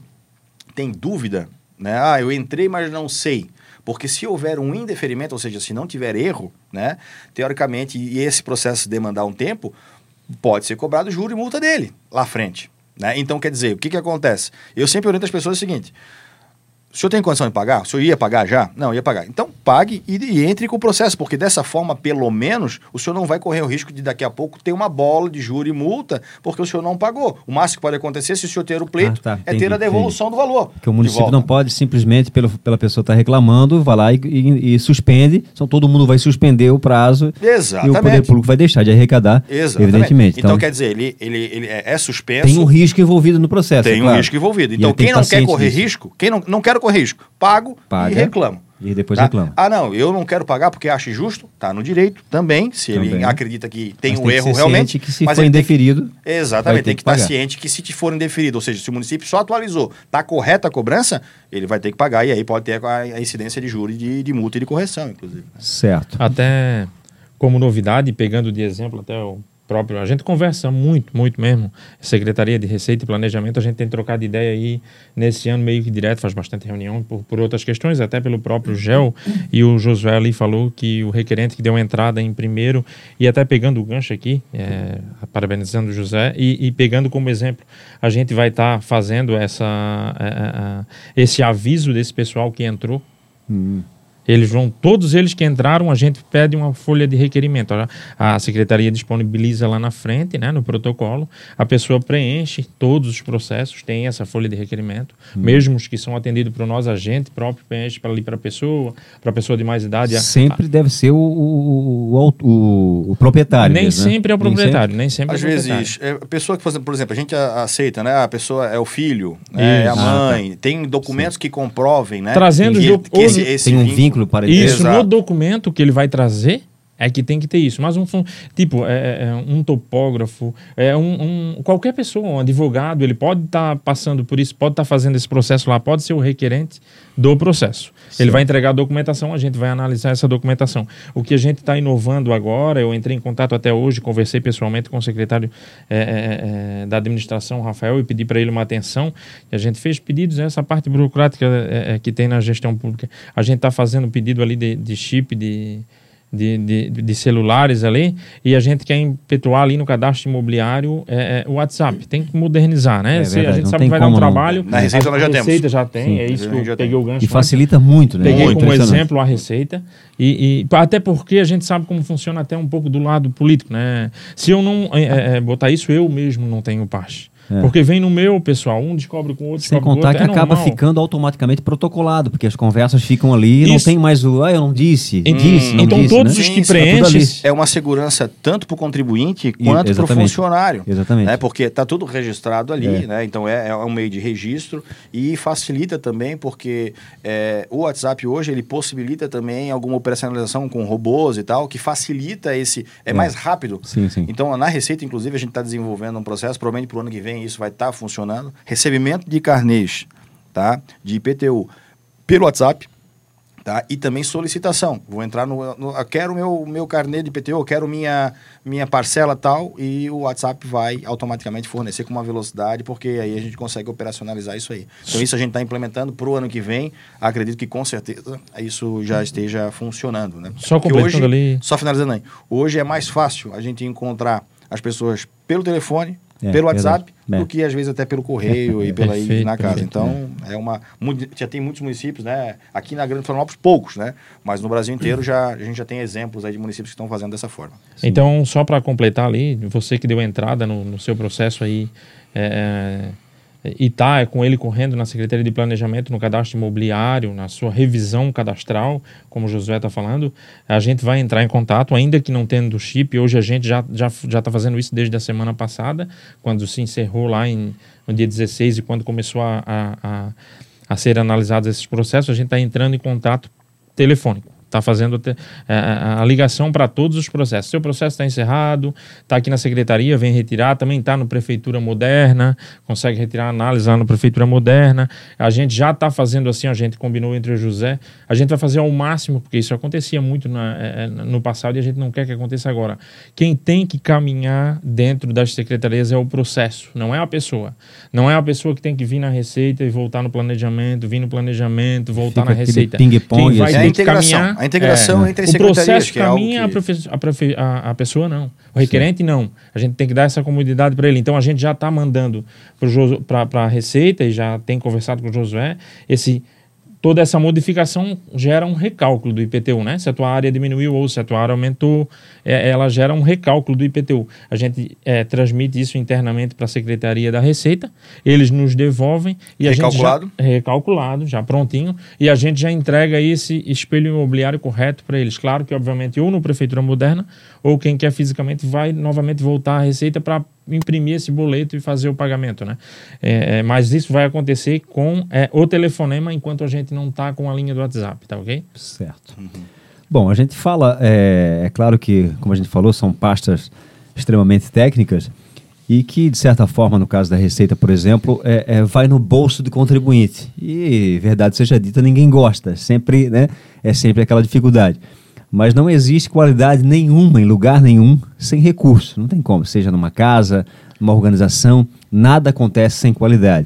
tem dúvida, né? Ah, eu entrei, mas não sei. Porque se houver um indeferimento, ou seja, se não tiver erro, né? Teoricamente, e esse processo demandar um tempo, pode ser cobrado juro e multa dele lá frente. Né? Então, quer dizer, o que, que acontece? Eu sempre oriento as pessoas o seguinte: o senhor tem condição de pagar? O senhor ia pagar já? Não, ia pagar. Então, pague e, e entre com o processo, porque dessa forma, pelo menos, o senhor não vai correr o risco de daqui a pouco ter uma bola de juro e multa, porque o senhor não pagou. O máximo que pode acontecer, se o senhor ter o pleito, Ah, tá, é entendi, ter a devolução do valor. Porque o município não pode simplesmente, pelo, pela pessoa estar reclamando, vai lá e, e- e suspende. Então todo mundo vai suspender o prazo e o Exatamente. poder público vai deixar de arrecadar, Exatamente. evidentemente. Então, Então, quer dizer, ele, ele, ele é, é suspenso. tem um risco envolvido no processo. tem um claro. risco envolvido. Então, quem que não quer correr disso. risco, quem não, não quer risco, pago Paga. e reclamo. E depois Tá? reclama. Ah, não, eu não quero pagar porque acho injusto, tá no direito também, se ele Também. acredita que tem Mas um tem que erro ser realmente. ciente que se mas for ele indeferido, vai Exatamente, tem que que estar pagar. ciente que se te for indeferido, ou seja, se o município só atualizou, está correta a cobrança, ele vai ter que pagar e aí pode ter a, a incidência de juros, de, de multa e de correção, inclusive. certo. Até como novidade, pegando de exemplo até o próprio, a gente conversa muito, muito mesmo. Secretaria de Receita e Planejamento, a gente tem trocado ideia aí nesse ano meio que direto, faz bastante reunião por, por outras questões, até pelo próprio GEL. E o Josué ali falou que o requerente que deu entrada em primeiro, e até pegando o gancho aqui, é, parabenizando o José, e, e pegando como exemplo, a gente vai estar fazendo essa, é, é, é, esse aviso desse pessoal que entrou Hum. Eles vão, todos eles que entraram, a gente pede uma folha de requerimento. A- A secretaria disponibiliza lá na frente, né, no protocolo. A pessoa preenche todos os processos, tem essa folha de requerimento. Mesmo os que são atendidos por nós, a gente próprio preenche para ali para a pessoa, para a pessoa de mais idade. A- Sempre deve ser o, o, o, o- proprietário. nem mesmo, né? sempre é o Nem proprietário, nem sempre Às é o proprietário. vezes, é, a pessoa que, por exemplo, a gente a- aceita, né? A pessoa é o filho, né, é a mãe, tem documentos que comprovem, né? Trazendo que, que esse, esse Tem um vínculo para Isso, Exato. no documento que ele vai trazer, é que tem que ter isso. Mas um tipo, é, é um topógrafo, é um, um- qualquer pessoa, um advogado, ele pode estar passando por isso, pode estar fazendo esse processo lá, pode ser o requerente do processo. Ele vai entregar a documentação, a gente vai analisar essa documentação. O que a gente está inovando agora, eu entrei em contato até hoje, conversei pessoalmente com o secretário é, é, é, da administração, Rafael, e pedi para ele uma atenção. E a gente fez pedidos, essa parte burocrática é, é, que tem na gestão pública. A gente está fazendo pedido ali de, de chip, de, de, de, de celulares ali, e a gente quer impetuar ali no cadastro imobiliário é, é, o WhatsApp. Tem que modernizar, né? É Se a gente não sabe que vai dar um não. trabalho. Na Receita a nós já temos. Receita já tem, Sim. é isso que eu peguei o gancho. E antes. facilita muito, né? Peguei É como exemplo a Receita e, e até porque a gente sabe como funciona até um pouco do lado político, né? Se eu não é, é, botar isso, eu mesmo não tenho paz. É. Porque vem no meu, pessoal, um descobre com o outro, Sem contar que é acaba normal. ficando automaticamente protocolado, porque as conversas ficam ali e não tem mais o, ah, eu não disse, hum, disse, não Então disse, todos né? os que Sim, preenchem... É uma segurança tanto para o contribuinte quanto para o funcionário. Exatamente. Né? Porque está tudo registrado ali, É. né? então é, é um meio de registro e facilita também porque é, o WhatsApp hoje ele possibilita também alguma operacionalização com robôs e tal, que facilita esse... É, mais rápido. Sim, sim. Então, na Receita, inclusive, a gente está desenvolvendo um processo, provavelmente para o ano que vem isso vai estar funcionando. Recebimento de carnês, tá? De IPTU pelo WhatsApp, tá? E também solicitação. Vou entrar no... no quero meu, meu carnê de IPTU, eu quero minha, minha parcela tal, e o WhatsApp vai automaticamente fornecer com uma velocidade, porque aí a gente consegue operacionalizar isso aí. Então, isso a gente está implementando para o ano que vem. Acredito que, com certeza, isso já esteja funcionando, né? Só completando hoje, ali... só finalizando aí. Hoje é mais fácil a gente encontrar as pessoas pelo telefone, É, pelo WhatsApp, verdade. É. do que às vezes até pelo correio e pela aí Perfeito, na casa. perfeito. Então, é uma. muito- Já tem muitos municípios, né? Aqui na Grande Florianópolis, poucos, né? Mas no Brasil inteiro já, a gente já tem exemplos aí de municípios que estão fazendo dessa forma. Então, só para completar ali, você que deu entrada no, no seu processo aí, é, e tá é com ele correndo na Secretaria de Planejamento, no cadastro imobiliário, na sua revisão cadastral, como o Josué está falando, a gente vai entrar em contato, ainda que não tendo chip, hoje a gente já já já está fazendo isso desde a semana passada, quando se encerrou lá em, no dia 16 e quando começou a, a, a, a ser analisados esses processos, a gente está entrando em contato telefônico. Está fazendo te- a, a- a ligação para todos os processos. Seu processo está encerrado, está aqui na secretaria, vem retirar. Também está no Prefeitura Moderna, consegue retirar a análise lá no Prefeitura Moderna. A gente já está fazendo assim, a gente combinou entre o José. A gente vai fazer ao máximo, porque isso acontecia muito na- eh, no passado e a gente não quer que aconteça agora. Quem tem que caminhar dentro das secretarias é o processo, não é a pessoa. Não é a pessoa que tem que vir na receita e voltar no planejamento, vir no planejamento, voltar Fica na receita. ping-pong, Quem vai assim. É ter que integração. A integração é. entre o secretarias, processo que é caminha, a, que- profe- a, prefe- a- a pessoa não. O requerente não. A gente tem que dar essa comodidade para ele. Então a gente já está mandando para a Receita e já tem conversado com o Josué. Esse, toda essa modificação gera um recálculo do IPTU, né? Se a tua área diminuiu ou se a tua área aumentou, é, ela gera um recálculo do IPTU. A gente é, transmite isso internamente para a Secretaria da Receita, eles nos devolvem e a gente Recalculado? já, recalculado, já prontinho, e a gente já entrega esse espelho imobiliário correto para eles. Claro que, obviamente, ou no Prefeitura Moderna, ou quem quer fisicamente vai novamente voltar à Receita para imprimir esse boleto e fazer o pagamento, né? É, é, mas isso vai acontecer com é, o telefonema enquanto a gente não está com a linha do WhatsApp, tá ok? Certo. Bom, a gente fala, é, é claro que, como a gente falou, são pastas extremamente técnicas e que, de certa forma, no caso da Receita, por exemplo, é, é, vai no bolso do contribuinte. E, verdade seja dita, ninguém gosta. Sempre, né, é sempre aquela dificuldade. Mas não existe qualidade nenhuma em lugar nenhum sem recurso. Não tem como, seja numa casa, numa organização, nada acontece sem qualidade.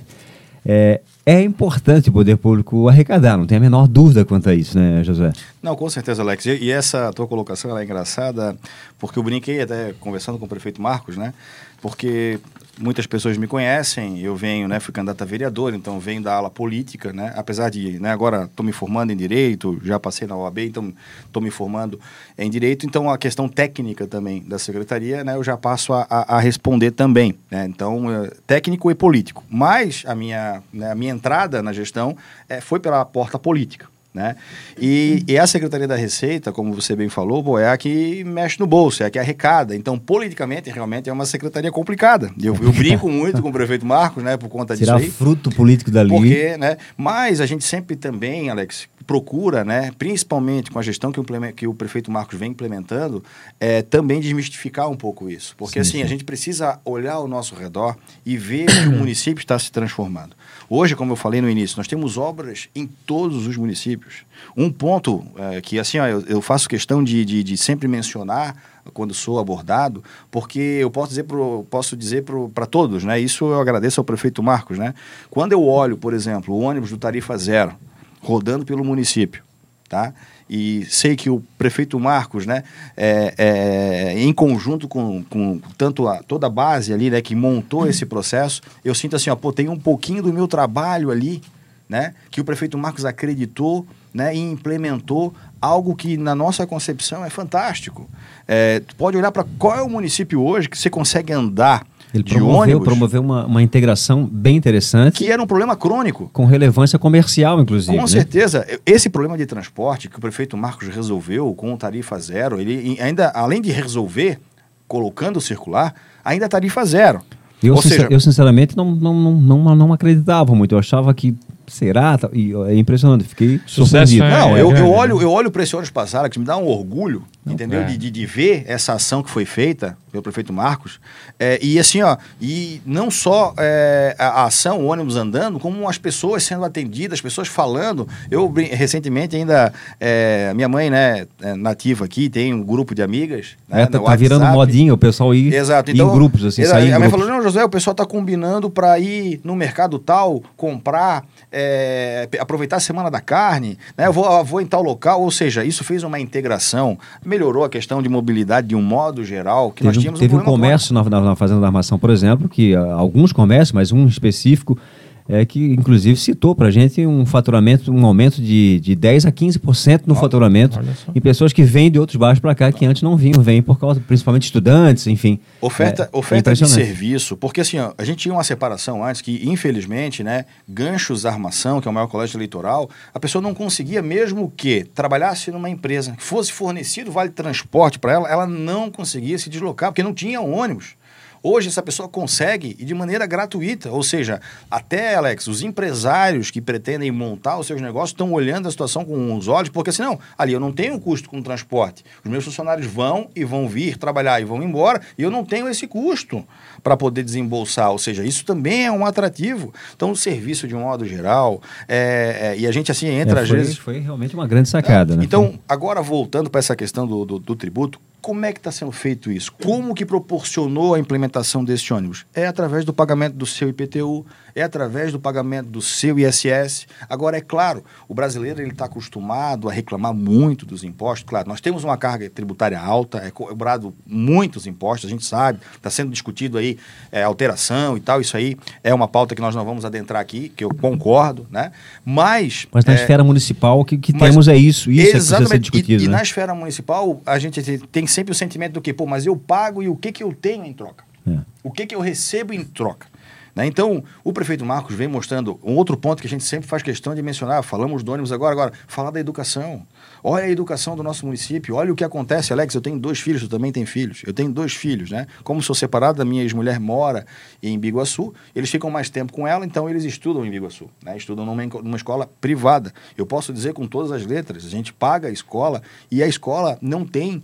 É, é importante o poder público arrecadar, não tem a menor dúvida quanto a isso, né, Josué? Não, com certeza, Alex. E, e essa tua colocação é engraçada, porque eu brinquei até conversando com o prefeito Marcos, né? Porque muitas pessoas me conhecem, eu venho, né? Fui candidato a vereador, então venho da ala política, né? Apesar de, né? Agora estou me formando em direito, já passei na OAB, então estou me formando em direito. Então a questão técnica também da secretaria, né? Eu já passo a, a, a responder também, né? Então é, técnico e político. Mas a minha, né, a minha entrada na gestão é, foi pela porta política. Né? E, e a Secretaria da Receita, como você bem falou, é a que mexe no bolso, é a que arrecada. Então, politicamente, realmente é uma secretaria complicada. Eu, eu brinco muito com o prefeito Marcos, né, por conta Tirar disso aí. fruto político dali. Porque, né? Mas a gente sempre também, Alex, procura, né? Principalmente com a gestão que o, que o prefeito Marcos vem implementando, é, também desmistificar um pouco isso. Porque Sim, assim, sim. a gente precisa olhar ao nosso redor e ver que o município está se transformando. Hoje, como eu falei no início, nós temos obras em todos os municípios. Um ponto é, que, assim, ó, eu, eu faço questão de, de, de sempre mencionar quando sou abordado, porque eu posso dizer pro, posso dizer para todos, né? Isso eu agradeço ao prefeito Marcos, né? Quando eu olho, por exemplo, o ônibus do Tarifa Zero rodando pelo município, tá? E sei que o prefeito Marcos, né, é, é, em conjunto com, com tanto a, toda a base ali, né, que montou esse processo, eu sinto assim, ó, pô, tem um pouquinho do meu trabalho ali, né, que o prefeito Marcos acreditou, né, e implementou algo que na nossa concepção é fantástico. É, pode olhar para qual é o município hoje que você consegue andar Ele de promoveu, ônibus, promoveu uma, uma integração bem interessante, que era um problema crônico. com relevância comercial, inclusive. Com né? certeza, esse problema de transporte que o prefeito Marcos resolveu com tarifa zero, ele ainda, além de resolver, colocando o circular, ainda tarifa zero. Eu, Ou sincer- seja- eu sinceramente não, não, não, não, não acreditava muito. Eu achava que será? Tá- E é impressionante, fiquei Sucesso surpreendido. é- Não, é eu, grande, eu né? olho, eu olho para esse ônibus passar, que me dá um orgulho, entendeu? é. De, de, ver essa ação que foi feita pelo prefeito Marcos. É, e assim, ó, e não só é, a, ação, o ônibus andando, como as pessoas sendo atendidas, as pessoas falando. Eu recentemente ainda, é, minha mãe, né, é nativa aqui, tem um grupo de amigas. né, tá, tá virando modinha o pessoal ir, Exato. ir Então, em grupos, assim, exato. sair a mãe grupos. falou, não, Josué, o pessoal está combinando para ir no mercado tal, comprar, é, aproveitar a semana da carne, né? Eu vou, eu vou em tal local, ou seja, isso fez uma integração, melhorou a questão de mobilidade de um modo geral, que nós Teve, um- tínhamos teve um, comércio na, na, na Fazenda da Armação, por exemplo, que ah, alguns comércios, mas um específico, é que inclusive citou para a gente um faturamento, um aumento de, de 10 a 15% no faturamento olha em pessoas que vêm de outros bairros para cá que antes não vinham, vêm por causa, principalmente estudantes, enfim. Oferta, É, oferta é de impressionante. serviço, porque assim, ó, a gente tinha uma separação antes que, infelizmente, né, Ganchos Armação, que é o maior colégio eleitoral, a pessoa não conseguia, mesmo que trabalhasse numa empresa, que fosse fornecido vale transporte para ela, ela não conseguia se deslocar, porque não tinha ônibus. Hoje essa pessoa consegue e de maneira gratuita, ou seja, até Alex, os empresários que pretendem montar os seus negócios estão olhando a situação com os olhos, porque assim, não, ali eu não tenho custo com transporte. Os meus funcionários vão e vão vir trabalhar e vão embora, e eu não tenho esse custo para poder desembolsar, ou seja, isso também é um atrativo. Então, o serviço de um modo geral, é, é, e a gente assim entra É, às foi, vezes foi realmente uma grande sacada. né? então, agora voltando para essa questão do, do, do tributo, como é que está sendo feito isso? Como que proporcionou a implementação desse ônibus? É através do pagamento do seu IPTU, é através do pagamento do seu ISS. Agora, é claro, o brasileiro está acostumado a reclamar muito dos impostos. Claro, nós temos uma carga tributária alta, é cobrado muitos impostos, a gente sabe, está sendo discutido aí é, alteração e tal. Isso aí é uma pauta que nós não vamos adentrar aqui, que eu concordo, né? Mas. Mas na é, esfera municipal, o que, que temos é isso. Isso é que precisa ser Exatamente. discutido. e, e né? na esfera municipal, a gente te- tem sempre o sentimento do que, pô, mas eu pago e o que, que eu tenho em troca? É. O que, que eu recebo em troca? Né? Então, o prefeito Marcos vem mostrando um outro ponto que a gente sempre faz questão de mencionar. Falamos do ônibus agora, agora, falar da educação. Olha a educação do nosso município, olha o que acontece. Alex, eu tenho dois filhos, tu também tem filhos. Eu tenho dois filhos, né? Como sou separado, a minha ex-mulher mora em Biguaçu, eles ficam mais tempo com ela, então eles estudam em Biguaçu, né? Estudam numa, numa escola privada. Eu posso dizer com todas as letras, a gente paga a escola e a escola não tem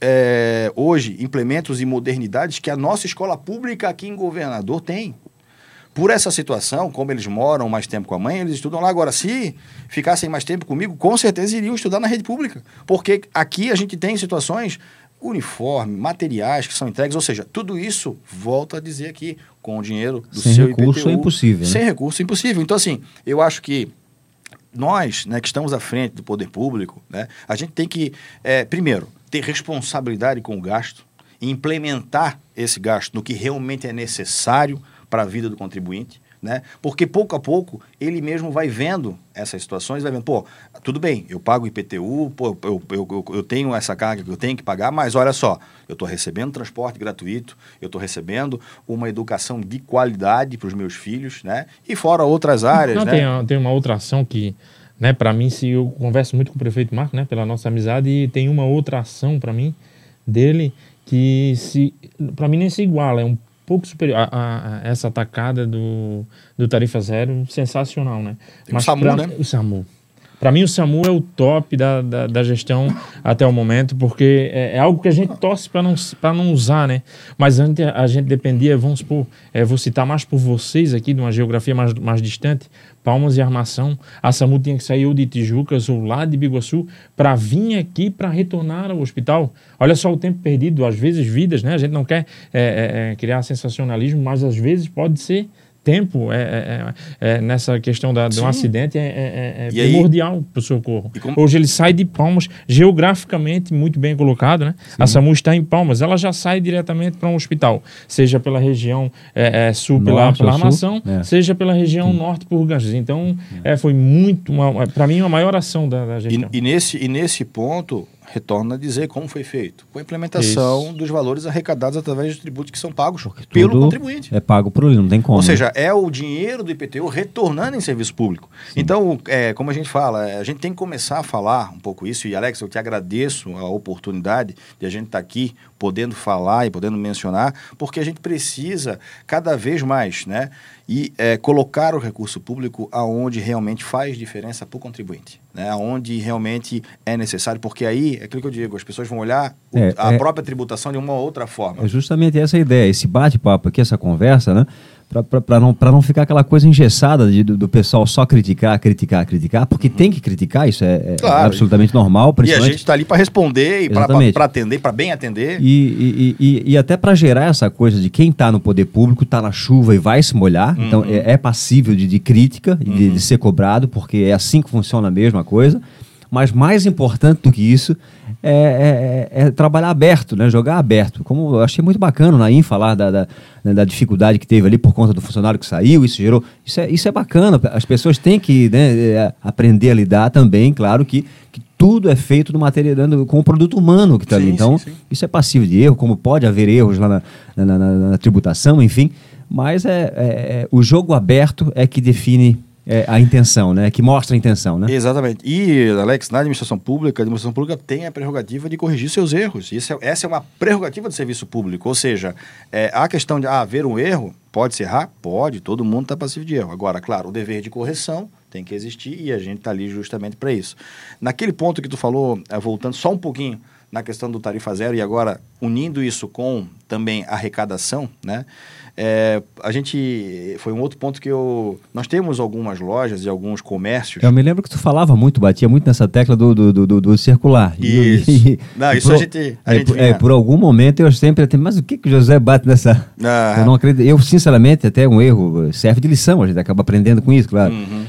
é, hoje implementos e modernidades que a nossa escola pública aqui em Governador tem. Por essa situação, como eles moram mais tempo com a mãe, eles estudam lá. Agora, se ficassem mais tempo comigo, com certeza iriam estudar na rede pública. Porque aqui a gente tem situações, uniforme, materiais que são entregues, ou seja, tudo isso, volto a dizer aqui, com o dinheiro do Sem seu recurso IPTU. é impossível, né? Sem recurso é impossível. Então, assim, eu acho que nós, né, que estamos à frente do poder público, né, a gente tem que, é, primeiro, ter responsabilidade com o gasto implementar esse gasto no que realmente é necessário para a vida do contribuinte, né? Porque pouco a pouco ele mesmo vai vendo essas situações, vai vendo, pô, tudo bem, eu pago IPTU, pô, eu, eu, eu, eu tenho essa carga que eu tenho que pagar, mas olha só, eu estou recebendo transporte gratuito, eu estou recebendo uma educação de qualidade para os meus filhos, né? E fora outras áreas, Não, né? tem, tem uma outra ação que, né, para mim, se eu converso muito com o prefeito Marco, né, pela nossa amizade, e tem uma outra ação para mim dele que se para mim nem se iguala, é um pouco superior a, a- a essa atacada do, do tarifa zero, sensacional, né? Tem o SAMU, pra- né? O SAMU. Para mim, o SAMU é o top da, da, da gestão até o momento, porque é, é algo que a gente torce para não, não usar, né? Mas antes a gente dependia, vamos supor, é, vou citar mais por vocês aqui, de uma geografia mais, mais distante, Palmas e Armação. A SAMU tinha que sair ou de Tijucas ou lá de Biguaçu para vir aqui para retornar ao hospital. Olha só o tempo perdido, às vezes vidas, né? A gente não quer é, é, é, criar sensacionalismo, mas às vezes pode ser tempo é, é, é, é, nessa questão da, de um Sim. acidente é, é, é primordial para o socorro. Como- Hoje ele sai de Palmas, geograficamente muito bem colocado, né? A SAMU está em Palmas, ela já sai diretamente para um hospital, seja pela região sul pela, pela Armação, seja pela região norte por Ganges. Então, é, foi muito, para mim, a maior ação da, da gestão. E, e nesse, e nesse ponto, retorno a dizer como foi feito. Com a implementação Isso. dos valores arrecadados através dos tributos que são pagos Porque pelo contribuinte. É pago por ele, não tem como. Ou né? seja, é o dinheiro do IPTU retornando em serviço público. Então, é, como a gente fala, é, a gente tem que começar a falar um pouco isso. E, Alex, eu te agradeço a oportunidade de a gente estar aqui podendo falar e podendo mencionar, porque a gente precisa cada vez mais né, e é, colocar o recurso público aonde realmente faz diferença para o contribuinte, né, aonde realmente é necessário, porque aí, é aquilo que eu digo, as pessoas vão olhar o- É, a é- própria tributação de uma outra forma. É justamente essa a ideia, esse bate-papo aqui, essa conversa, né? Para não, pra não ficar aquela coisa engessada de- do, do pessoal só criticar, criticar, criticar, porque tem que criticar, isso é, é Uhum. Claro. absolutamente normal, E a gente está ali para responder e para atender, para bem atender. E, e, e, e até para gerar essa coisa de quem está no poder público está na chuva e vai se molhar, Uhum. então é, é passível de, de crítica e de, de ser cobrado, porque é assim que funciona a mesma coisa. Mas mais importante do que isso é, é- é trabalhar aberto, né? jogar aberto. Como eu achei muito bacana o Naim falar da, da, né, da dificuldade que teve ali por conta do funcionário que saiu, isso gerou. Isso é, isso é bacana. As pessoas têm que né, é, aprender a lidar também, claro que, que tudo é feito no material, com o produto humano que está ali. Então, sim, sim. isso é passível de erro, como pode haver erros lá na, na- na- na- tributação, enfim. Mas é, é- é- o jogo aberto é que define é, a intenção, né? Que mostra a intenção, né? Exatamente. E, Alex, na administração pública, a administração pública tem a prerrogativa de corrigir seus erros. Isso é- essa é uma prerrogativa do serviço público. Ou seja, é, a questão de ah, haver um erro, pode se errar? Pode, todo mundo está passivo de erro. Agora, claro, o dever de correção tem que existir e a gente está ali justamente para isso. Naquele ponto que tu falou, eh, voltando só um pouquinho na questão do tarifa zero e agora unindo isso com também arrecadação, né? É, a gente foi um outro ponto que eu nós temos algumas lojas e alguns comércios Eu me lembro que tu falava muito, batia muito nessa tecla do, do, do, do- circular. Isso. e- Não, e isso por, a gente- a é, gente por- é, por algum momento eu sempre tenho, mas o que, que o José bate nessa. Ah. Eu não acredito. Eu, sinceramente, até um erro serve de lição, a gente acaba aprendendo com isso, claro. Uhum.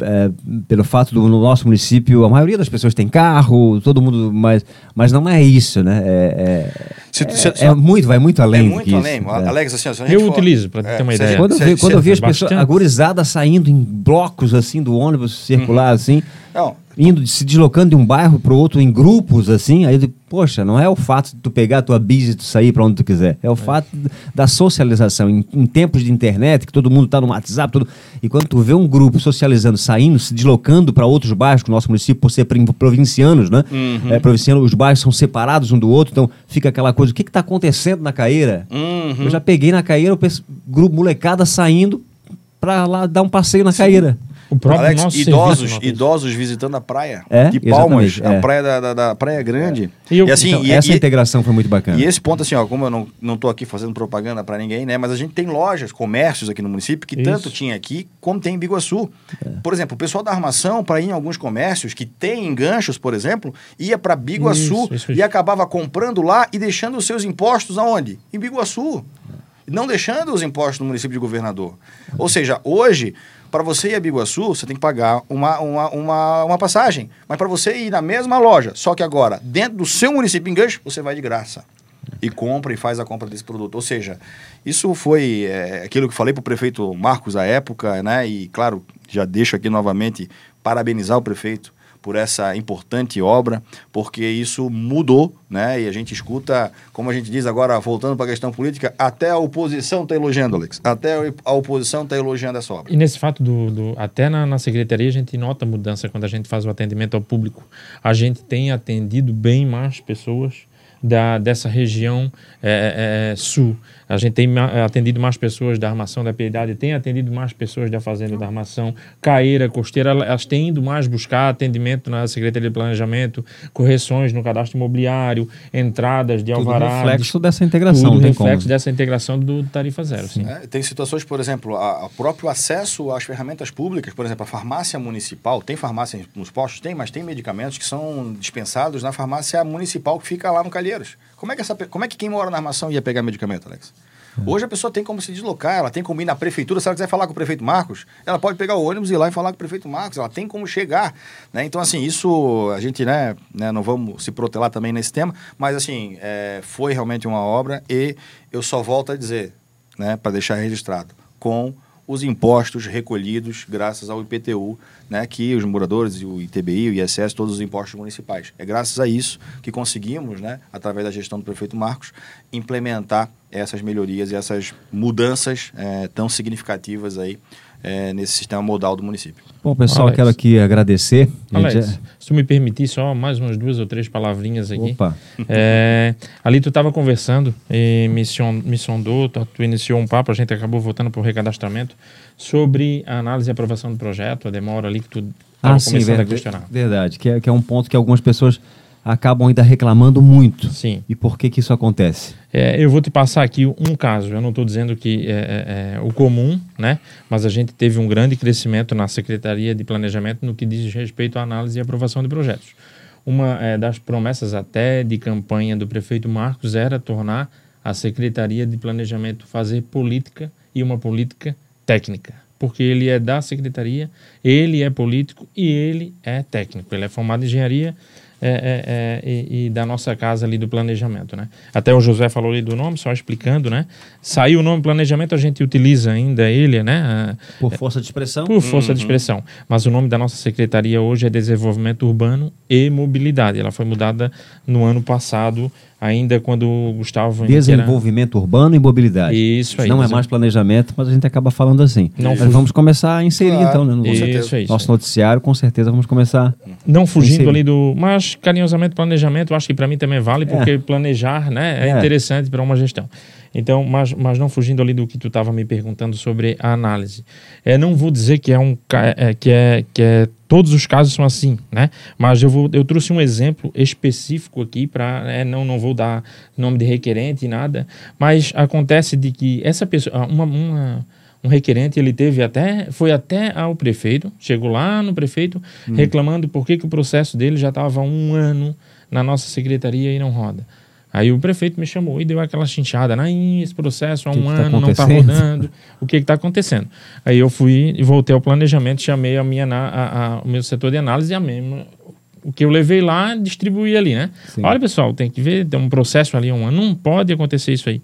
É, pelo fato do no nosso município a maioria das pessoas tem carro, todo mundo, mas, mas não é isso, né? É, é, Se- é- se- é muito, vai muito além é muito que além. isso. é. Alex, assim, se a gente Eu for- utilizo, pra ter uma se ideia. Quando eu se- vi, se- quando eu vi as pessoas agorizadas saindo em blocos assim do ônibus circular assim, Não, indo se deslocando de um bairro para o outro em grupos assim, aí poxa, não é o fato de tu pegar a tua bis e tu sair para onde tu quiser, é o fato da socialização em, em tempos de internet que todo mundo está no WhatsApp, tudo, e quando tu vê um grupo socializando, saindo, se deslocando para outros bairros, que o nosso município por ser provincianos, né? Uhum. É, provinciano, os bairros são separados um do outro, então fica aquela coisa, o que está acontecendo na Caeira? Uhum. Eu já peguei na Caeira, o grupo molecada saindo para lá dar um passeio na Caeira. O próprio Alex, nosso idosos, serviço idosos visitando a praia É, de Palmas, exatamente, a é. praia da, da, da Praia Grande. E eu- assim, Então, e, essa e- integração foi muito bacana. E esse ponto, assim, ó, como eu não, não tô aqui fazendo propaganda para ninguém, né? Mas a gente tem lojas, comércios aqui no município que Isso. tanto tinha aqui como tem em Biguaçu. É. Por exemplo, o pessoal da armação, para ir em alguns comércios que tem enganchos, por exemplo, ia para Biguaçu Isso, isso, e acabava comprando lá e deixando os seus impostos aonde? Em Biguaçu. Não deixando os impostos no município de governador. Ou seja, hoje, para você ir a Biguaçu, você tem que pagar uma, uma, uma, uma passagem. Mas para você ir na mesma loja, só que agora, dentro do seu município enganche, você vai de graça. E compra e faz a compra desse produto. Ou seja, isso foi é, aquilo que falei para o prefeito Marcos à época, né? E claro, já deixo aqui novamente parabenizar o prefeito por essa importante obra, porque isso mudou, né? E a gente escuta, como a gente diz agora, voltando para a questão política, até a oposição está elogiando, Alex. Até a oposição está elogiando essa obra. E nesse fato do, do- até na, na secretaria a gente nota mudança quando a gente faz o atendimento ao público. A gente tem atendido bem mais pessoas da, dessa região é, é, sul. A gente tem atendido mais pessoas da armação da piedade, tem atendido mais pessoas da fazenda da armação, caeira, costeira, elas têm ido mais buscar atendimento na Secretaria de Planejamento, correções no cadastro imobiliário, entradas de Tudo alvará. reflexo dessa integração, tudo reflexo como. dessa integração do tarifa zero, sim. É, tem situações, por exemplo, a próprio acesso às ferramentas públicas, por exemplo, a farmácia municipal, tem farmácia nos postos? Tem, mas tem medicamentos que são dispensados na farmácia municipal que fica lá no Calheiros. Como é que, essa, como é que quem mora na armação ia pegar medicamento, Alex? Hoje a pessoa tem como se deslocar, ela tem como ir na prefeitura, se ela quiser falar com o prefeito Marcos, ela pode pegar o ônibus e ir lá e falar com o prefeito Marcos, ela tem como chegar, né? Então, assim, isso a gente, né, né, não vamos se protelar também nesse tema, mas, assim, é, foi realmente uma obra e eu só volto a dizer, né, para deixar registrado, com os impostos recolhidos graças ao IPTU, né, que os moradores, o ITBI, o ISS, todos os impostos municipais. É graças a isso que conseguimos, né, através da gestão do prefeito Marcos, implementar essas melhorias e essas mudanças é, tão significativas aí é, nesse sistema modal do município. Bom, pessoal, Alex. quero aqui agradecer. Alex, Já- se tu me permitir só mais umas duas ou três palavrinhas aqui. Opa, É, ali tu estava conversando e me, son- me sondou, tu, tu iniciou um papo, a gente acabou voltando para o recadastramento, sobre a análise e aprovação do projeto, a demora ali que tu estava ah, sim, começando a verdade, questionar. verdade que é, que é um ponto que algumas pessoas acabam ainda reclamando muito. Sim. E por que que isso acontece? É, eu vou te passar aqui um caso. Eu não estou dizendo que é, é, é o comum, né? Mas a gente teve um grande crescimento na Secretaria de Planejamento no que diz respeito à análise e aprovação de projetos. Uma é, das promessas até de campanha do prefeito Marcos era tornar a Secretaria de Planejamento fazer política e uma política técnica. Porque ele é da secretaria, ele é político e ele é técnico. Ele é formado em engenharia é, é, e, e da nossa casa ali do planejamento, né? Até o José falou ali do nome, só explicando, né? Saiu o nome planejamento, a gente utiliza ainda ele, né? Por força de expressão? Por força de expressão. Mas o nome da nossa secretaria hoje é Desenvolvimento Urbano e Mobilidade. Ela foi mudada no ano passado, ainda quando o Gustavo Henrique era- Desenvolvimento urbano e mobilidade. Isso aí. Não é mais planejamento, mas a gente acaba falando assim. Não Mas fugi- vamos começar a inserir Claro, então, né? No. Isso, é isso. nosso noticiário, com certeza vamos começar. Não fugindo ali do. Mas carinhosamente, planejamento, eu acho que para mim também vale, porque planejar né, é, É. interessante para uma gestão. Então, mas, mas não fugindo ali do que tu estava me perguntando sobre a análise. É, não vou dizer que é um é, que é que é todos os casos são assim, né? Mas eu vou eu trouxe um exemplo específico aqui para não não vou dar nome de requerente e nada, mas acontece de que essa pessoa uma, uma um requerente ele teve até foi até ao prefeito chegou lá no prefeito reclamando por que, que o processo dele já estava um ano na nossa secretaria e não roda aí o prefeito me chamou e deu aquela chinchada né? "Ih, esse processo há Que um que tá ano não está acontecendo?" rodando o que está acontecendo aí eu fui e voltei ao planejamento chamei a minha a- a- o meu setor de análise e a mesma o que eu levei lá distribuí ali né Sim. olha pessoal tem que ver tem um processo ali há um ano não pode acontecer isso aí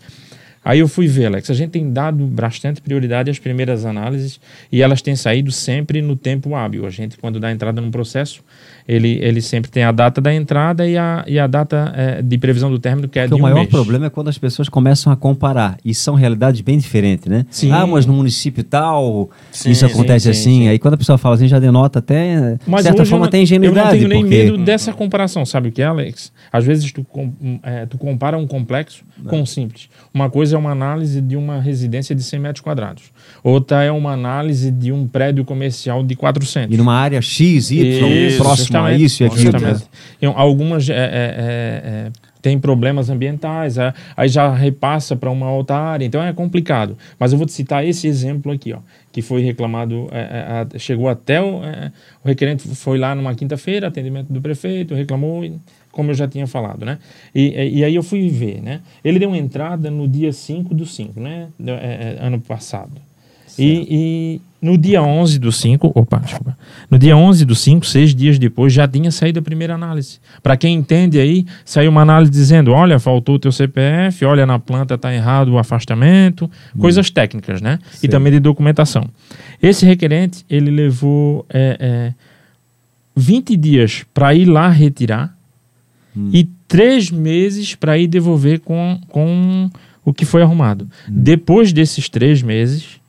Aí eu fui ver, Alex, a gente tem dado bastante prioridade às primeiras análises e elas têm saído sempre no tempo hábil. A gente, quando dá entrada num processo, ele, ele sempre tem a data da entrada e a, e a data eh, de previsão do término, que é Porque de o um maior mês. problema é quando as pessoas começam a comparar. E são realidades bem diferentes, né? Sim. Ah, mas no município tal, Sim, isso acontece sim, assim. sim. Aí quando a pessoa fala assim, já denota até, de certa hoje forma, até não- ingenuidade. Eu não tenho nem porque... medo dessa comparação, sabe o que é, Alex? Às vezes tu, com- eh, tu compara um complexo com um simples. Uma coisa é uma análise de uma residência de 100 metros quadrados. Outra é uma análise de um prédio comercial de 400. E numa área X, Y, Isso, próximo justamente, isso e aquilo. justamente. Algumas é, é, é, é, têm problemas ambientais, é, aí já repassa para uma outra área, então é complicado. Mas eu vou te citar esse exemplo aqui, ó, que foi reclamado, é, a- chegou até o, o requerente foi lá numa quinta-feira, atendimento do prefeito, reclamou, como eu já tinha falado, né? E, e- aí eu fui ver, né? Ele deu entrada no dia 5 do 5, né? Ano passado. E, e no dia 11 do 5, opa, desculpa. No dia 11 do 5, seis dias depois, já tinha saído a primeira análise. Para quem entende aí, saiu uma análise dizendo: olha, faltou o teu CPF, olha, na planta está errado o afastamento, coisas técnicas, né? Sim. E também de documentação. Esse requerente, ele levou é, é, 20 dias para ir lá retirar e três meses para ir devolver com, com o que foi arrumado. Depois desses três meses,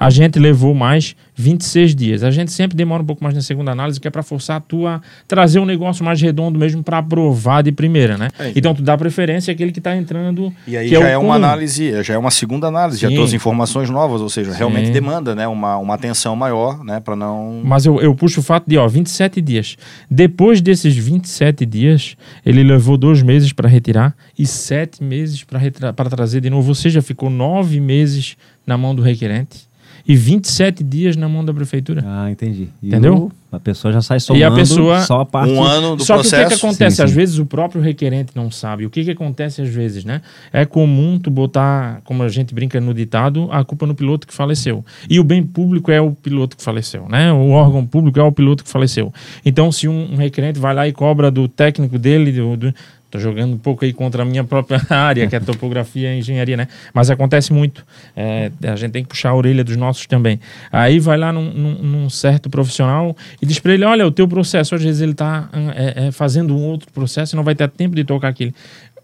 a gente levou mais 26 dias. A gente sempre demora um pouco mais na segunda análise, que é para forçar a tua trazer um negócio mais redondo mesmo para aprovar de primeira, né? É. Então tu dá preferência àquele que está entrando. E aí que já o é, uma análise, já é uma segunda análise, já Sim. trouxe informações novas, ou seja, realmente Sim. demanda né, uma, uma atenção maior, né, para não... Mas eu, eu puxo o fato de, ó, 27 dias. Depois desses 27 dias, ele levou dois meses para retirar e sete meses para trazer de novo. Ou seja, ficou nove meses na mão do requerente e 27 dias na mão da prefeitura. Ah, entendi. E Entendeu? o- a pessoa já sai somando E a pessoa- só a parte... Um ano do Só que o que, processo... que acontece? Sim, Às sim. vezes o próprio requerente não sabe. O que, que acontece às vezes, né? É comum tu botar, como a gente brinca no ditado, a culpa no piloto que faleceu. E o bem público é o piloto que faleceu, né? O órgão público é o piloto que faleceu. Então, se um, um requerente vai lá e cobra do técnico dele, do, do- Tô jogando um pouco aí contra a minha própria área, que é topografia e engenharia, né? Mas acontece muito. É, a gente tem que puxar a orelha dos nossos também. Aí vai lá num, num, num certo profissional e diz para ele: olha, o teu processo, às vezes ele está é, é, fazendo um outro processo e não vai ter tempo de tocar aquele.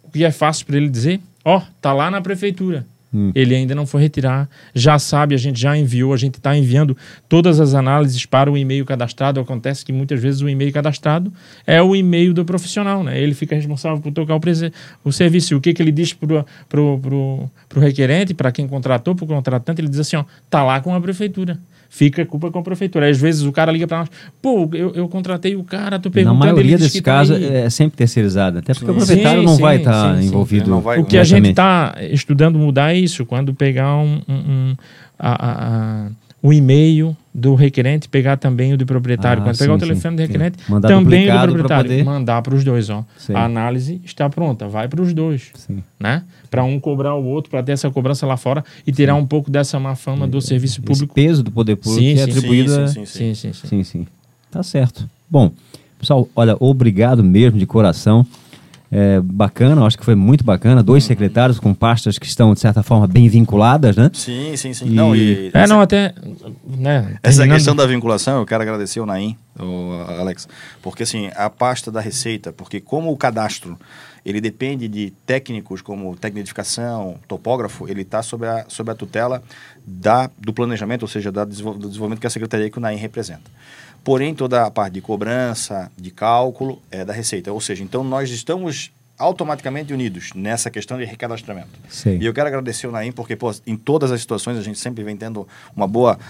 O que é fácil para ele dizer: ó, oh, tá lá na prefeitura. Hum. Ele ainda não foi retirar, já sabe, a gente já enviou, a gente está enviando todas as análises para o e-mail cadastrado. Acontece que muitas vezes o e-mail cadastrado é o e-mail do profissional, né? Ele fica responsável por tocar o, o serviço. O que, que ele diz para o requerente, para quem contratou, para o contratante, ele diz assim: ó, tá lá com a prefeitura fica a culpa com a prefeitura. Às vezes o cara liga para nós, pô, eu, eu contratei o cara, tô perguntando... Na maioria desses tá casos é sempre terceirizado, até porque sim. o proprietário sim, não sim, vai estar tá envolvido. Vai, o que a gente está estudando mudar é isso, quando pegar um, um, um a, a, a, o e-mail do requerente, pegar também o do proprietário. Ah, Quando sim, pegar o telefone sim, do requerente, também o do proprietário. Poder... Mandar para os dois. Ó. A análise está pronta, vai para os dois. Né? Para um cobrar o outro, para ter essa cobrança lá fora e tirar um pouco dessa má fama do serviço público. Esse peso do poder público sim, é atribuído sim, sim, sim, sim, sim, sim. sim. Tá certo. Bom, pessoal, olha, obrigado mesmo de coração é, bacana, acho que foi muito bacana. Dois uhum. secretários com pastas que estão, de certa forma, bem vinculadas, né? Sim, sim, sim. E... Não, e é, não, até. Né, essa terminando... questão da vinculação, eu quero agradecer o Naim, o Alex, porque assim, a pasta da Receita, porque como o cadastro ele depende de técnicos como técnico de edificação, topógrafo, ele está sob a, sob a tutela da, do planejamento, ou seja, da, do desenvolvimento que a Secretaria que o Naim representa. Porém, toda a parte de cobrança, de cálculo, é da Receita. Ou seja, então nós estamos automaticamente unidos nessa questão de recadastramento. Sim. E eu quero agradecer o Naim, porque pô, em todas as situações a gente sempre vem tendo uma boa,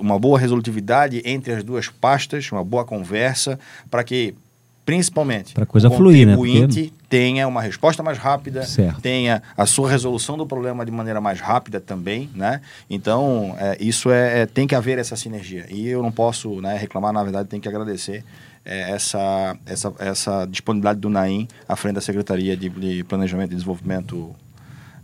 uma boa resolutividade entre as duas pastas, uma boa conversa, para que principalmente para coisa fluir, né? Porque... tenha uma resposta mais rápida, certo. tenha a sua resolução do problema de maneira mais rápida também, né? Então é, isso é, é, tem que haver essa sinergia e eu não posso né, reclamar, na verdade tem que agradecer é, essa, essa, essa disponibilidade do Naim à frente da Secretaria de, de Planejamento e Desenvolvimento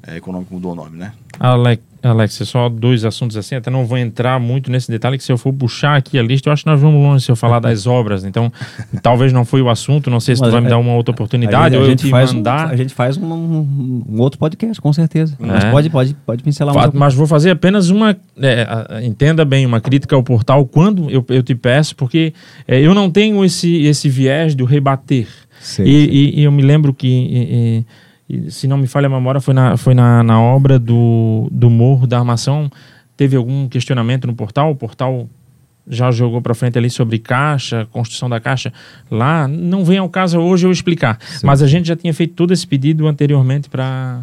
é, Econômico mudou o nome, né? Alex, Alex, é só dois assuntos assim, até não vou entrar muito nesse detalhe, que se eu for puxar aqui a lista, eu acho que nós vamos longe se eu falar das obras, então talvez não foi o assunto, não sei se Mas tu vai é, me dar uma outra oportunidade, ou eu te mandar... Um, a gente faz um, um, um, outro podcast, com certeza. É. Mas pode, pode, pode pincelar Fa Mas vou fazer apenas uma, é, entenda bem, uma crítica ao portal, quando eu, eu te peço, porque é, eu não tenho esse, esse viés do rebater. Sei, e, sei. E, e, eu me lembro que... E, e, se não me falha a memória, foi na, foi na, na obra do, do Morro da Armação. Teve algum questionamento no portal? O portal já jogou para frente ali sobre caixa, construção da caixa. Lá, não vem ao caso hoje eu explicar. Sim. Mas a gente já tinha feito todo esse pedido anteriormente para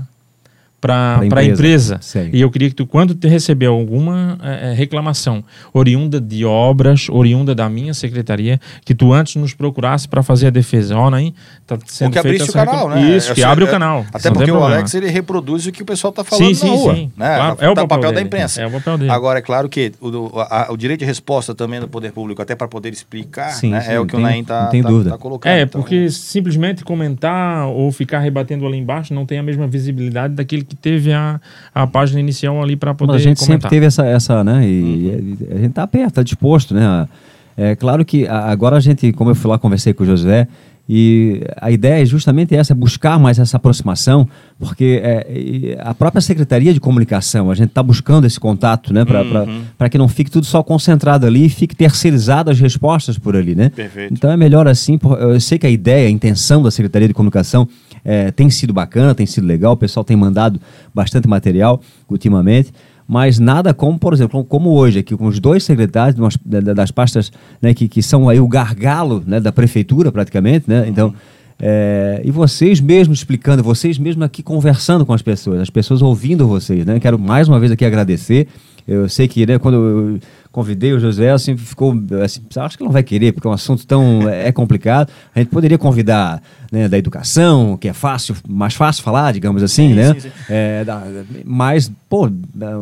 para a empresa. empresa. E eu queria que tu, quando tu receber alguma é, reclamação oriunda de obras, oriunda da minha secretaria, que tu antes nos procurasse para fazer a defesa. Ó, né? Tá sendo que abrisse o canal, né? Isso, que abre o canal. Até porque o Alex ele reproduz o que o pessoal está falando sim, na rua. Sim, né? Claro, é o papel, papel da imprensa. É o papel dele. Agora, é claro que o, a, o direito de resposta também do poder público, até para poder explicar, sim, né? é o que tem, o Naim está tá, tá, tá colocando. É, então... porque simplesmente comentar ou ficar rebatendo ali embaixo não tem a mesma visibilidade daquele que teve a a página inicial ali para poder Mas a gente comentar. sempre teve essa, essa né? E uhum. a gente está perto, está disposto, né? É claro que agora a gente, como eu fui lá, conversei com o José, e a ideia é justamente essa, buscar mais essa aproximação, porque é, a própria Secretaria de Comunicação, a gente está buscando esse contato, né, para uhum. que não fique tudo só concentrado ali e fique terceirizado as respostas por ali, né? Perfeito. Então é melhor assim, eu sei que a ideia, a intenção da Secretaria de Comunicação é, tem sido bacana, tem sido legal, o pessoal tem mandado bastante material ultimamente, mas nada como, por exemplo, como hoje, aqui com os dois secretários das pastas né, que, que são aí o gargalo né, da prefeitura, praticamente, né? Então, é, e vocês mesmos explicando, vocês mesmos aqui conversando com as pessoas, as pessoas ouvindo vocês, né? Quero mais uma vez aqui agradecer. Eu sei que né, quando eu convidei o José, assim, ficou. Assim, acho que não vai querer, porque é um assunto tão é, é complicado. A gente poderia convidar né, da educação, que é fácil, mais fácil falar, digamos assim, sim, né? Sim, sim. É, da, mas, pô,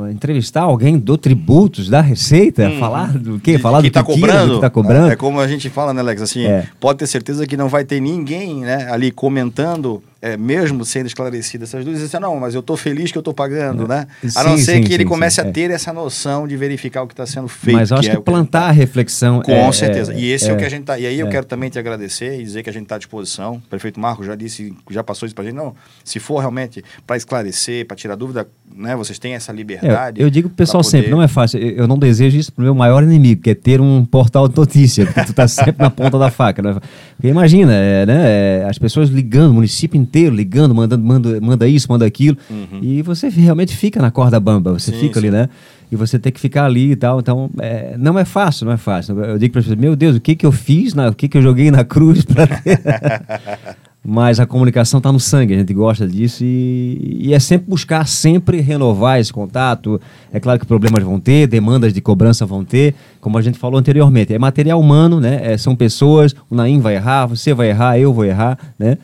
entrevistar alguém do tributos, da Receita, hum, falar do quê? Falar que do tá que cobrando, que tá cobrando. É, é, como a gente fala, né, Alex? Assim, é. pode ter certeza que não vai ter ninguém né, ali comentando é, mesmo sendo esclarecidas essas dúvidas, assim, não, mas eu estou feliz que eu estou pagando, é. né? A não ser que ele comece a é. ter essa noção de verificar o que está sendo feito. Mas eu acho que, é o plantar a a reflexão. com é- certeza. é- e esse é, o é- que a gente tá. E aí eu quero também te agradecer e dizer que a gente está à disposição. O prefeito Marco já disse, já passou isso para a gente. Não, se for realmente para esclarecer, para tirar dúvida, né? Vocês têm essa É, liberdade. eu digo pro pessoal pra poder- sempre, não é fácil. Eu não desejo isso pro meu maior inimigo, que é ter um portal de notícia, porque tu tá sempre na ponta da faca. Né? Porque imagina, é, né, é, as pessoas ligando, o município inteiro ligando, mandando, manda, manda isso, manda aquilo, e você realmente fica na corda bamba, você Sim, fica ali, sim. né? E você tem que ficar ali e tal. Então, é, não é fácil, não é fácil. Eu digo para as pessoas, meu Deus, o que que eu fiz, na, o que que eu joguei na cruz para ter... Mas a comunicação está no sangue, a gente gosta disso e, e é sempre buscar, sempre renovar esse contato. É claro que problemas vão ter, demandas de cobrança vão ter, como a gente falou anteriormente. É material humano, né? É, são pessoas, o Naim vai errar, você vai errar, eu vou errar, né?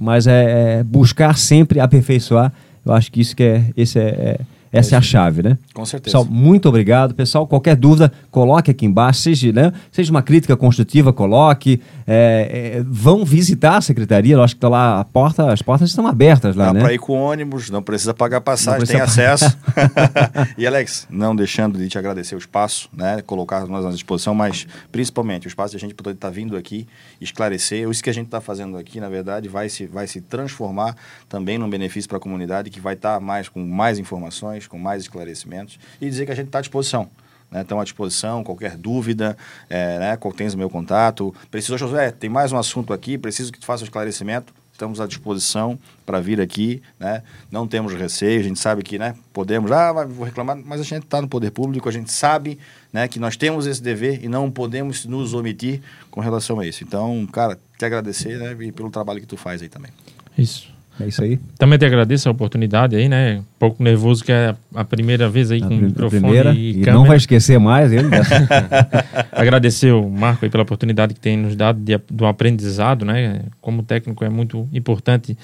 Mas é, é buscar sempre aperfeiçoar. Eu acho que isso que é, esse é, é- essa é a chave, né? Com certeza. Pessoal, muito obrigado. Pessoal, qualquer dúvida, coloque aqui embaixo. Seja, né, seja uma crítica construtiva, coloque. É, é, vão visitar a secretaria. Eu acho que está lá, a porta, as portas estão abertas lá, Dá né? para ir com ônibus, não precisa pagar passagem, Não tem precisa acesso. e Alex, não deixando de te agradecer o espaço, né? Colocar nós à disposição, mas principalmente o espaço de a gente poder estar vindo aqui, esclarecer. Isso que a gente está fazendo aqui, na verdade, vai se, vai se transformar também num benefício para a comunidade, que vai estar mais com mais informações, com mais esclarecimentos, e dizer que a gente está à disposição. Né, estão à disposição, qualquer dúvida, é, né, tens o meu contato. Preciso, José, tem mais um assunto aqui, preciso que tu faça o esclarecimento. Estamos à disposição para vir aqui, né? Não temos receio, a gente sabe que, né? Podemos, ah, vou reclamar, mas a gente está no poder público, a gente sabe, né? Que nós temos esse dever e não podemos nos omitir com relação a isso. Então, cara, te agradecer, né? E pelo trabalho que tu faz aí também. Isso. É isso aí. Também te agradeço a oportunidade aí, né? Um pouco nervoso que é a primeira vez aí A, com o microfone primeira. e, E câmera. não vai esquecer mais ele. né? Agradecer o Marco aí pela oportunidade que tem nos dado de, do aprendizado, né? Como técnico é muito importante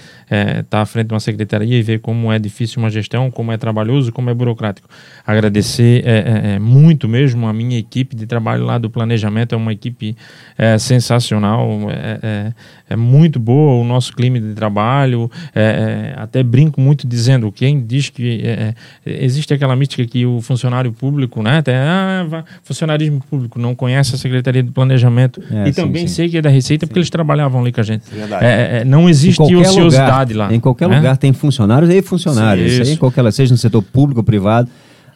estar à frente de uma secretaria e ver como é difícil uma gestão, como é trabalhoso, como é burocrático. Agradecer é, é, é, muito mesmo a minha equipe de trabalho lá do planejamento, é uma equipe é, sensacional, é, é, é muito boa o nosso clima de trabalho, é, é, até brinco muito dizendo, quem diz que é, é, existe aquela mística que o funcionário público, né, até, ah, funcionarismo público não conhece a Secretaria de Planejamento É, e sim, também sim. sei que é da Receita porque eles trabalhavam ali com a gente. É, não Em existe qualquer ociosidade lugar, lá. Em qualquer lugar tem funcionários e funcionários. Sim, em qualquer, seja no setor público ou privado.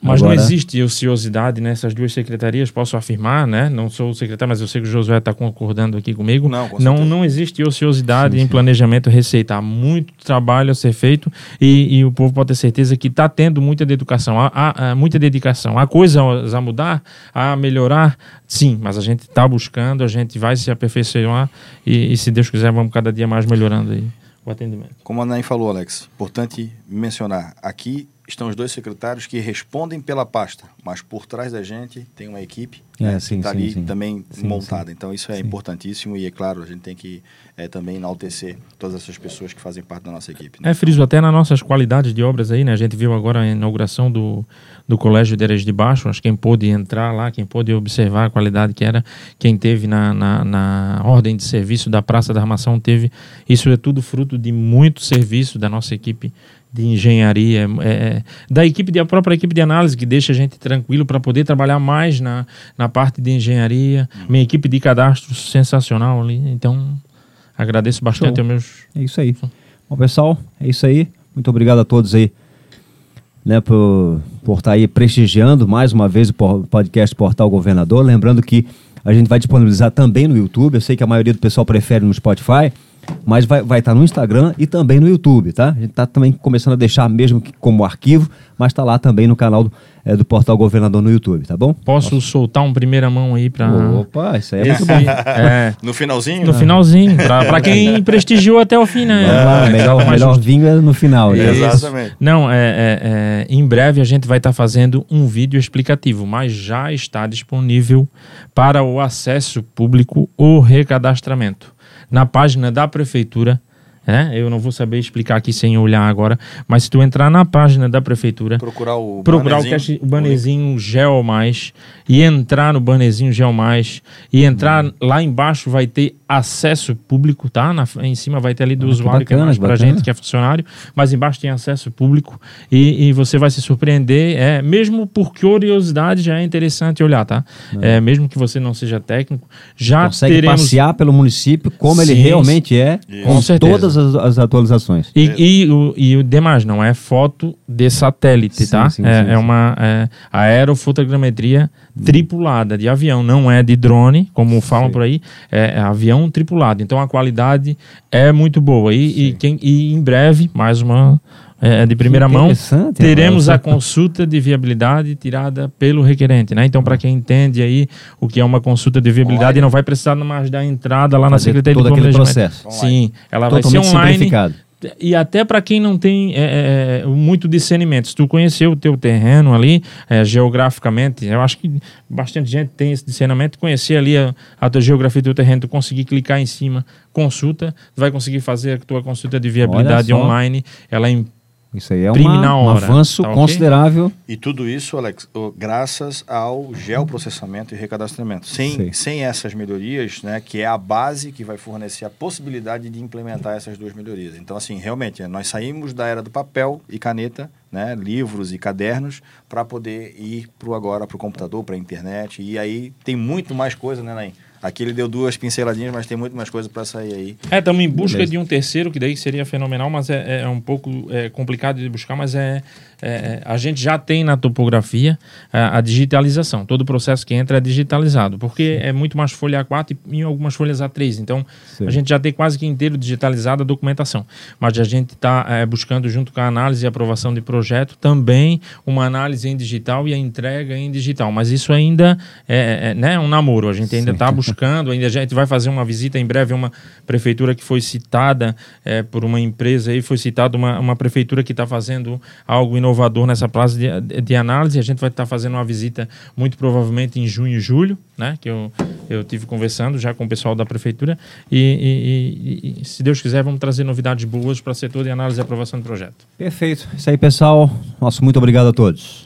Mas Agora- não existe ociosidade nessas duas secretarias, posso afirmar, né? Não sou o secretário, mas eu sei que o Josué está concordando aqui comigo. Não, com não, certeza. não existe ociosidade em planejamento e receita. Há muito trabalho a ser feito e, e o povo pode ter certeza que está tendo muita dedicação. Há, há- há muita dedicação. Há coisas a mudar, a melhorar, sim, mas a gente está buscando, a gente vai se aperfeiçoar e, e, se Deus quiser, vamos cada dia mais melhorando aí o atendimento. Como a Naim falou, Alex, importante mencionar, aqui estão os dois secretários que respondem pela pasta, mas por trás da gente tem uma equipe É, né, sim, que está ali sim. também Sim, montada. Então isso é Sim. importantíssimo e é claro, a gente tem que eh, também enaltecer todas essas pessoas que fazem parte da nossa equipe. né? É, friso até nas nossas qualidades de obras aí, né? A gente viu agora a inauguração do, do Colégio de Areias de Baixo, acho que quem pôde entrar lá, quem pôde observar a qualidade que era, quem teve na, na, na ordem de serviço da Praça da Armação teve. Isso é tudo fruto de muito serviço da nossa equipe de engenharia, é, é, da equipe, da própria equipe de análise, que deixa a gente tranquilo para poder trabalhar mais na, na parte de engenharia. Minha equipe de cadastro sensacional ali, então agradeço bastante Show. aos meus É isso aí. Bom, pessoal, é isso aí. Muito obrigado a todos aí, né, por, por estar aí prestigiando mais uma vez o podcast Portal Governador. Lembrando que a gente vai disponibilizar também no YouTube. Eu sei que a maioria do pessoal prefere no Spotify, mas vai, vai estar no Instagram e também no YouTube, tá? A gente está também começando a deixar mesmo que como arquivo, mas está lá também no canal do, é, do Portal Governador no YouTube, tá bom? Posso soltar um primeira mão aí para Opa, isso aí é muito bom. é, No finalzinho, no finalzinho, para quem prestigiou até o fim, né? É, melhor, mais melhor vinho é no final, né? Isso. Exatamente. Não, é, é, é, em breve a gente vai estar fazendo um vídeo explicativo, mas já está disponível para o acesso público ou recadastramento. Na página da prefeitura né? Eu não vou saber explicar aqui sem olhar agora, mas se tu entrar na página da prefeitura, Procurar o procurar o, bannerzinho, cache- o bannerzinho Geo Mais e entrar no bannerzinho Geo Mais e entrar Hum. lá embaixo vai ter acesso público, tá? Na, em cima vai ter ali do Ah, usuário que é bacana, que pra bacana. gente que é funcionário, mas embaixo tem acesso público e, e você vai se surpreender, é, mesmo por curiosidade já é interessante olhar, tá? É, mesmo que você não seja técnico, já Consegue teremos passear pelo município como ele Sim, realmente é, com Com certeza. todas as, as atualizações. E, e, o, e o demais, não é foto de satélite, Sim, tá? sim, é, sim, é uma é, aerofotogrametria tripulada de avião, não é de drone, como falam por aí, é, é avião tripulado. Então a qualidade é muito boa. E, e, quem, e em breve, mais uma é, de primeira mão, teremos a consulta de viabilidade tirada pelo requerente, né? Então, para quem entende aí o que é uma consulta de viabilidade, Online. não vai precisar mais dar entrada lá na Fazer Secretaria todo de aquele Planejamento. processo. Sim, ela vai ser Totalmente online simplificado. e até para quem não tem é, é, muito discernimento, se tu conhecer o teu terreno ali, é, geograficamente, eu acho que bastante gente tem esse discernimento, conhecer ali a, a tua geografia do teu terreno, tu conseguir clicar em cima, consulta, tu vai conseguir fazer a tua consulta de viabilidade online, ela é Isso aí é uma- um hora, avanço tá considerável. E tudo isso, Alex, graças ao geoprocessamento e recadastramento. Sei. Sem, sem essas melhorias, né, que é a base que vai fornecer a possibilidade de implementar essas duas melhorias. Então, assim, realmente, nós saímos da era do papel e caneta, né, livros e cadernos, para poder ir pro agora para o computador, para a internet. E aí tem muito mais coisa, né, Naim? Aqui ele deu duas pinceladinhas, mas tem muito mais coisa para sair aí. É, estamos em busca Beleza. de um terceiro, que daí seria fenomenal, mas é, é um pouco é, complicado de buscar, mas é, é, a gente já tem na topografia a, a digitalização. Todo o processo que entra é digitalizado, porque é muito mais folha A4 e em algumas folhas A3. Então, Sim. a gente já tem quase que inteiro digitalizado a documentação. Mas a gente está buscando, junto com a análise e aprovação de projeto, também uma análise em digital e a entrega em digital. Mas isso ainda é, é, né, um namoro. A gente ainda Sim. está buscando, ainda a gente vai fazer uma visita em breve a uma prefeitura que foi citada é, por uma empresa aí, foi citada uma, uma prefeitura que está fazendo algo inovador nessa praça de, de análise. A gente vai estar fazendo uma visita muito provavelmente em junho e julho, né? Que eu, eu tive conversando já com o pessoal da prefeitura. E, e- e- e, se Deus quiser, vamos trazer novidades boas para o setor de análise e aprovação de projeto. Perfeito. Isso aí, pessoal. Nosso muito obrigado a todos.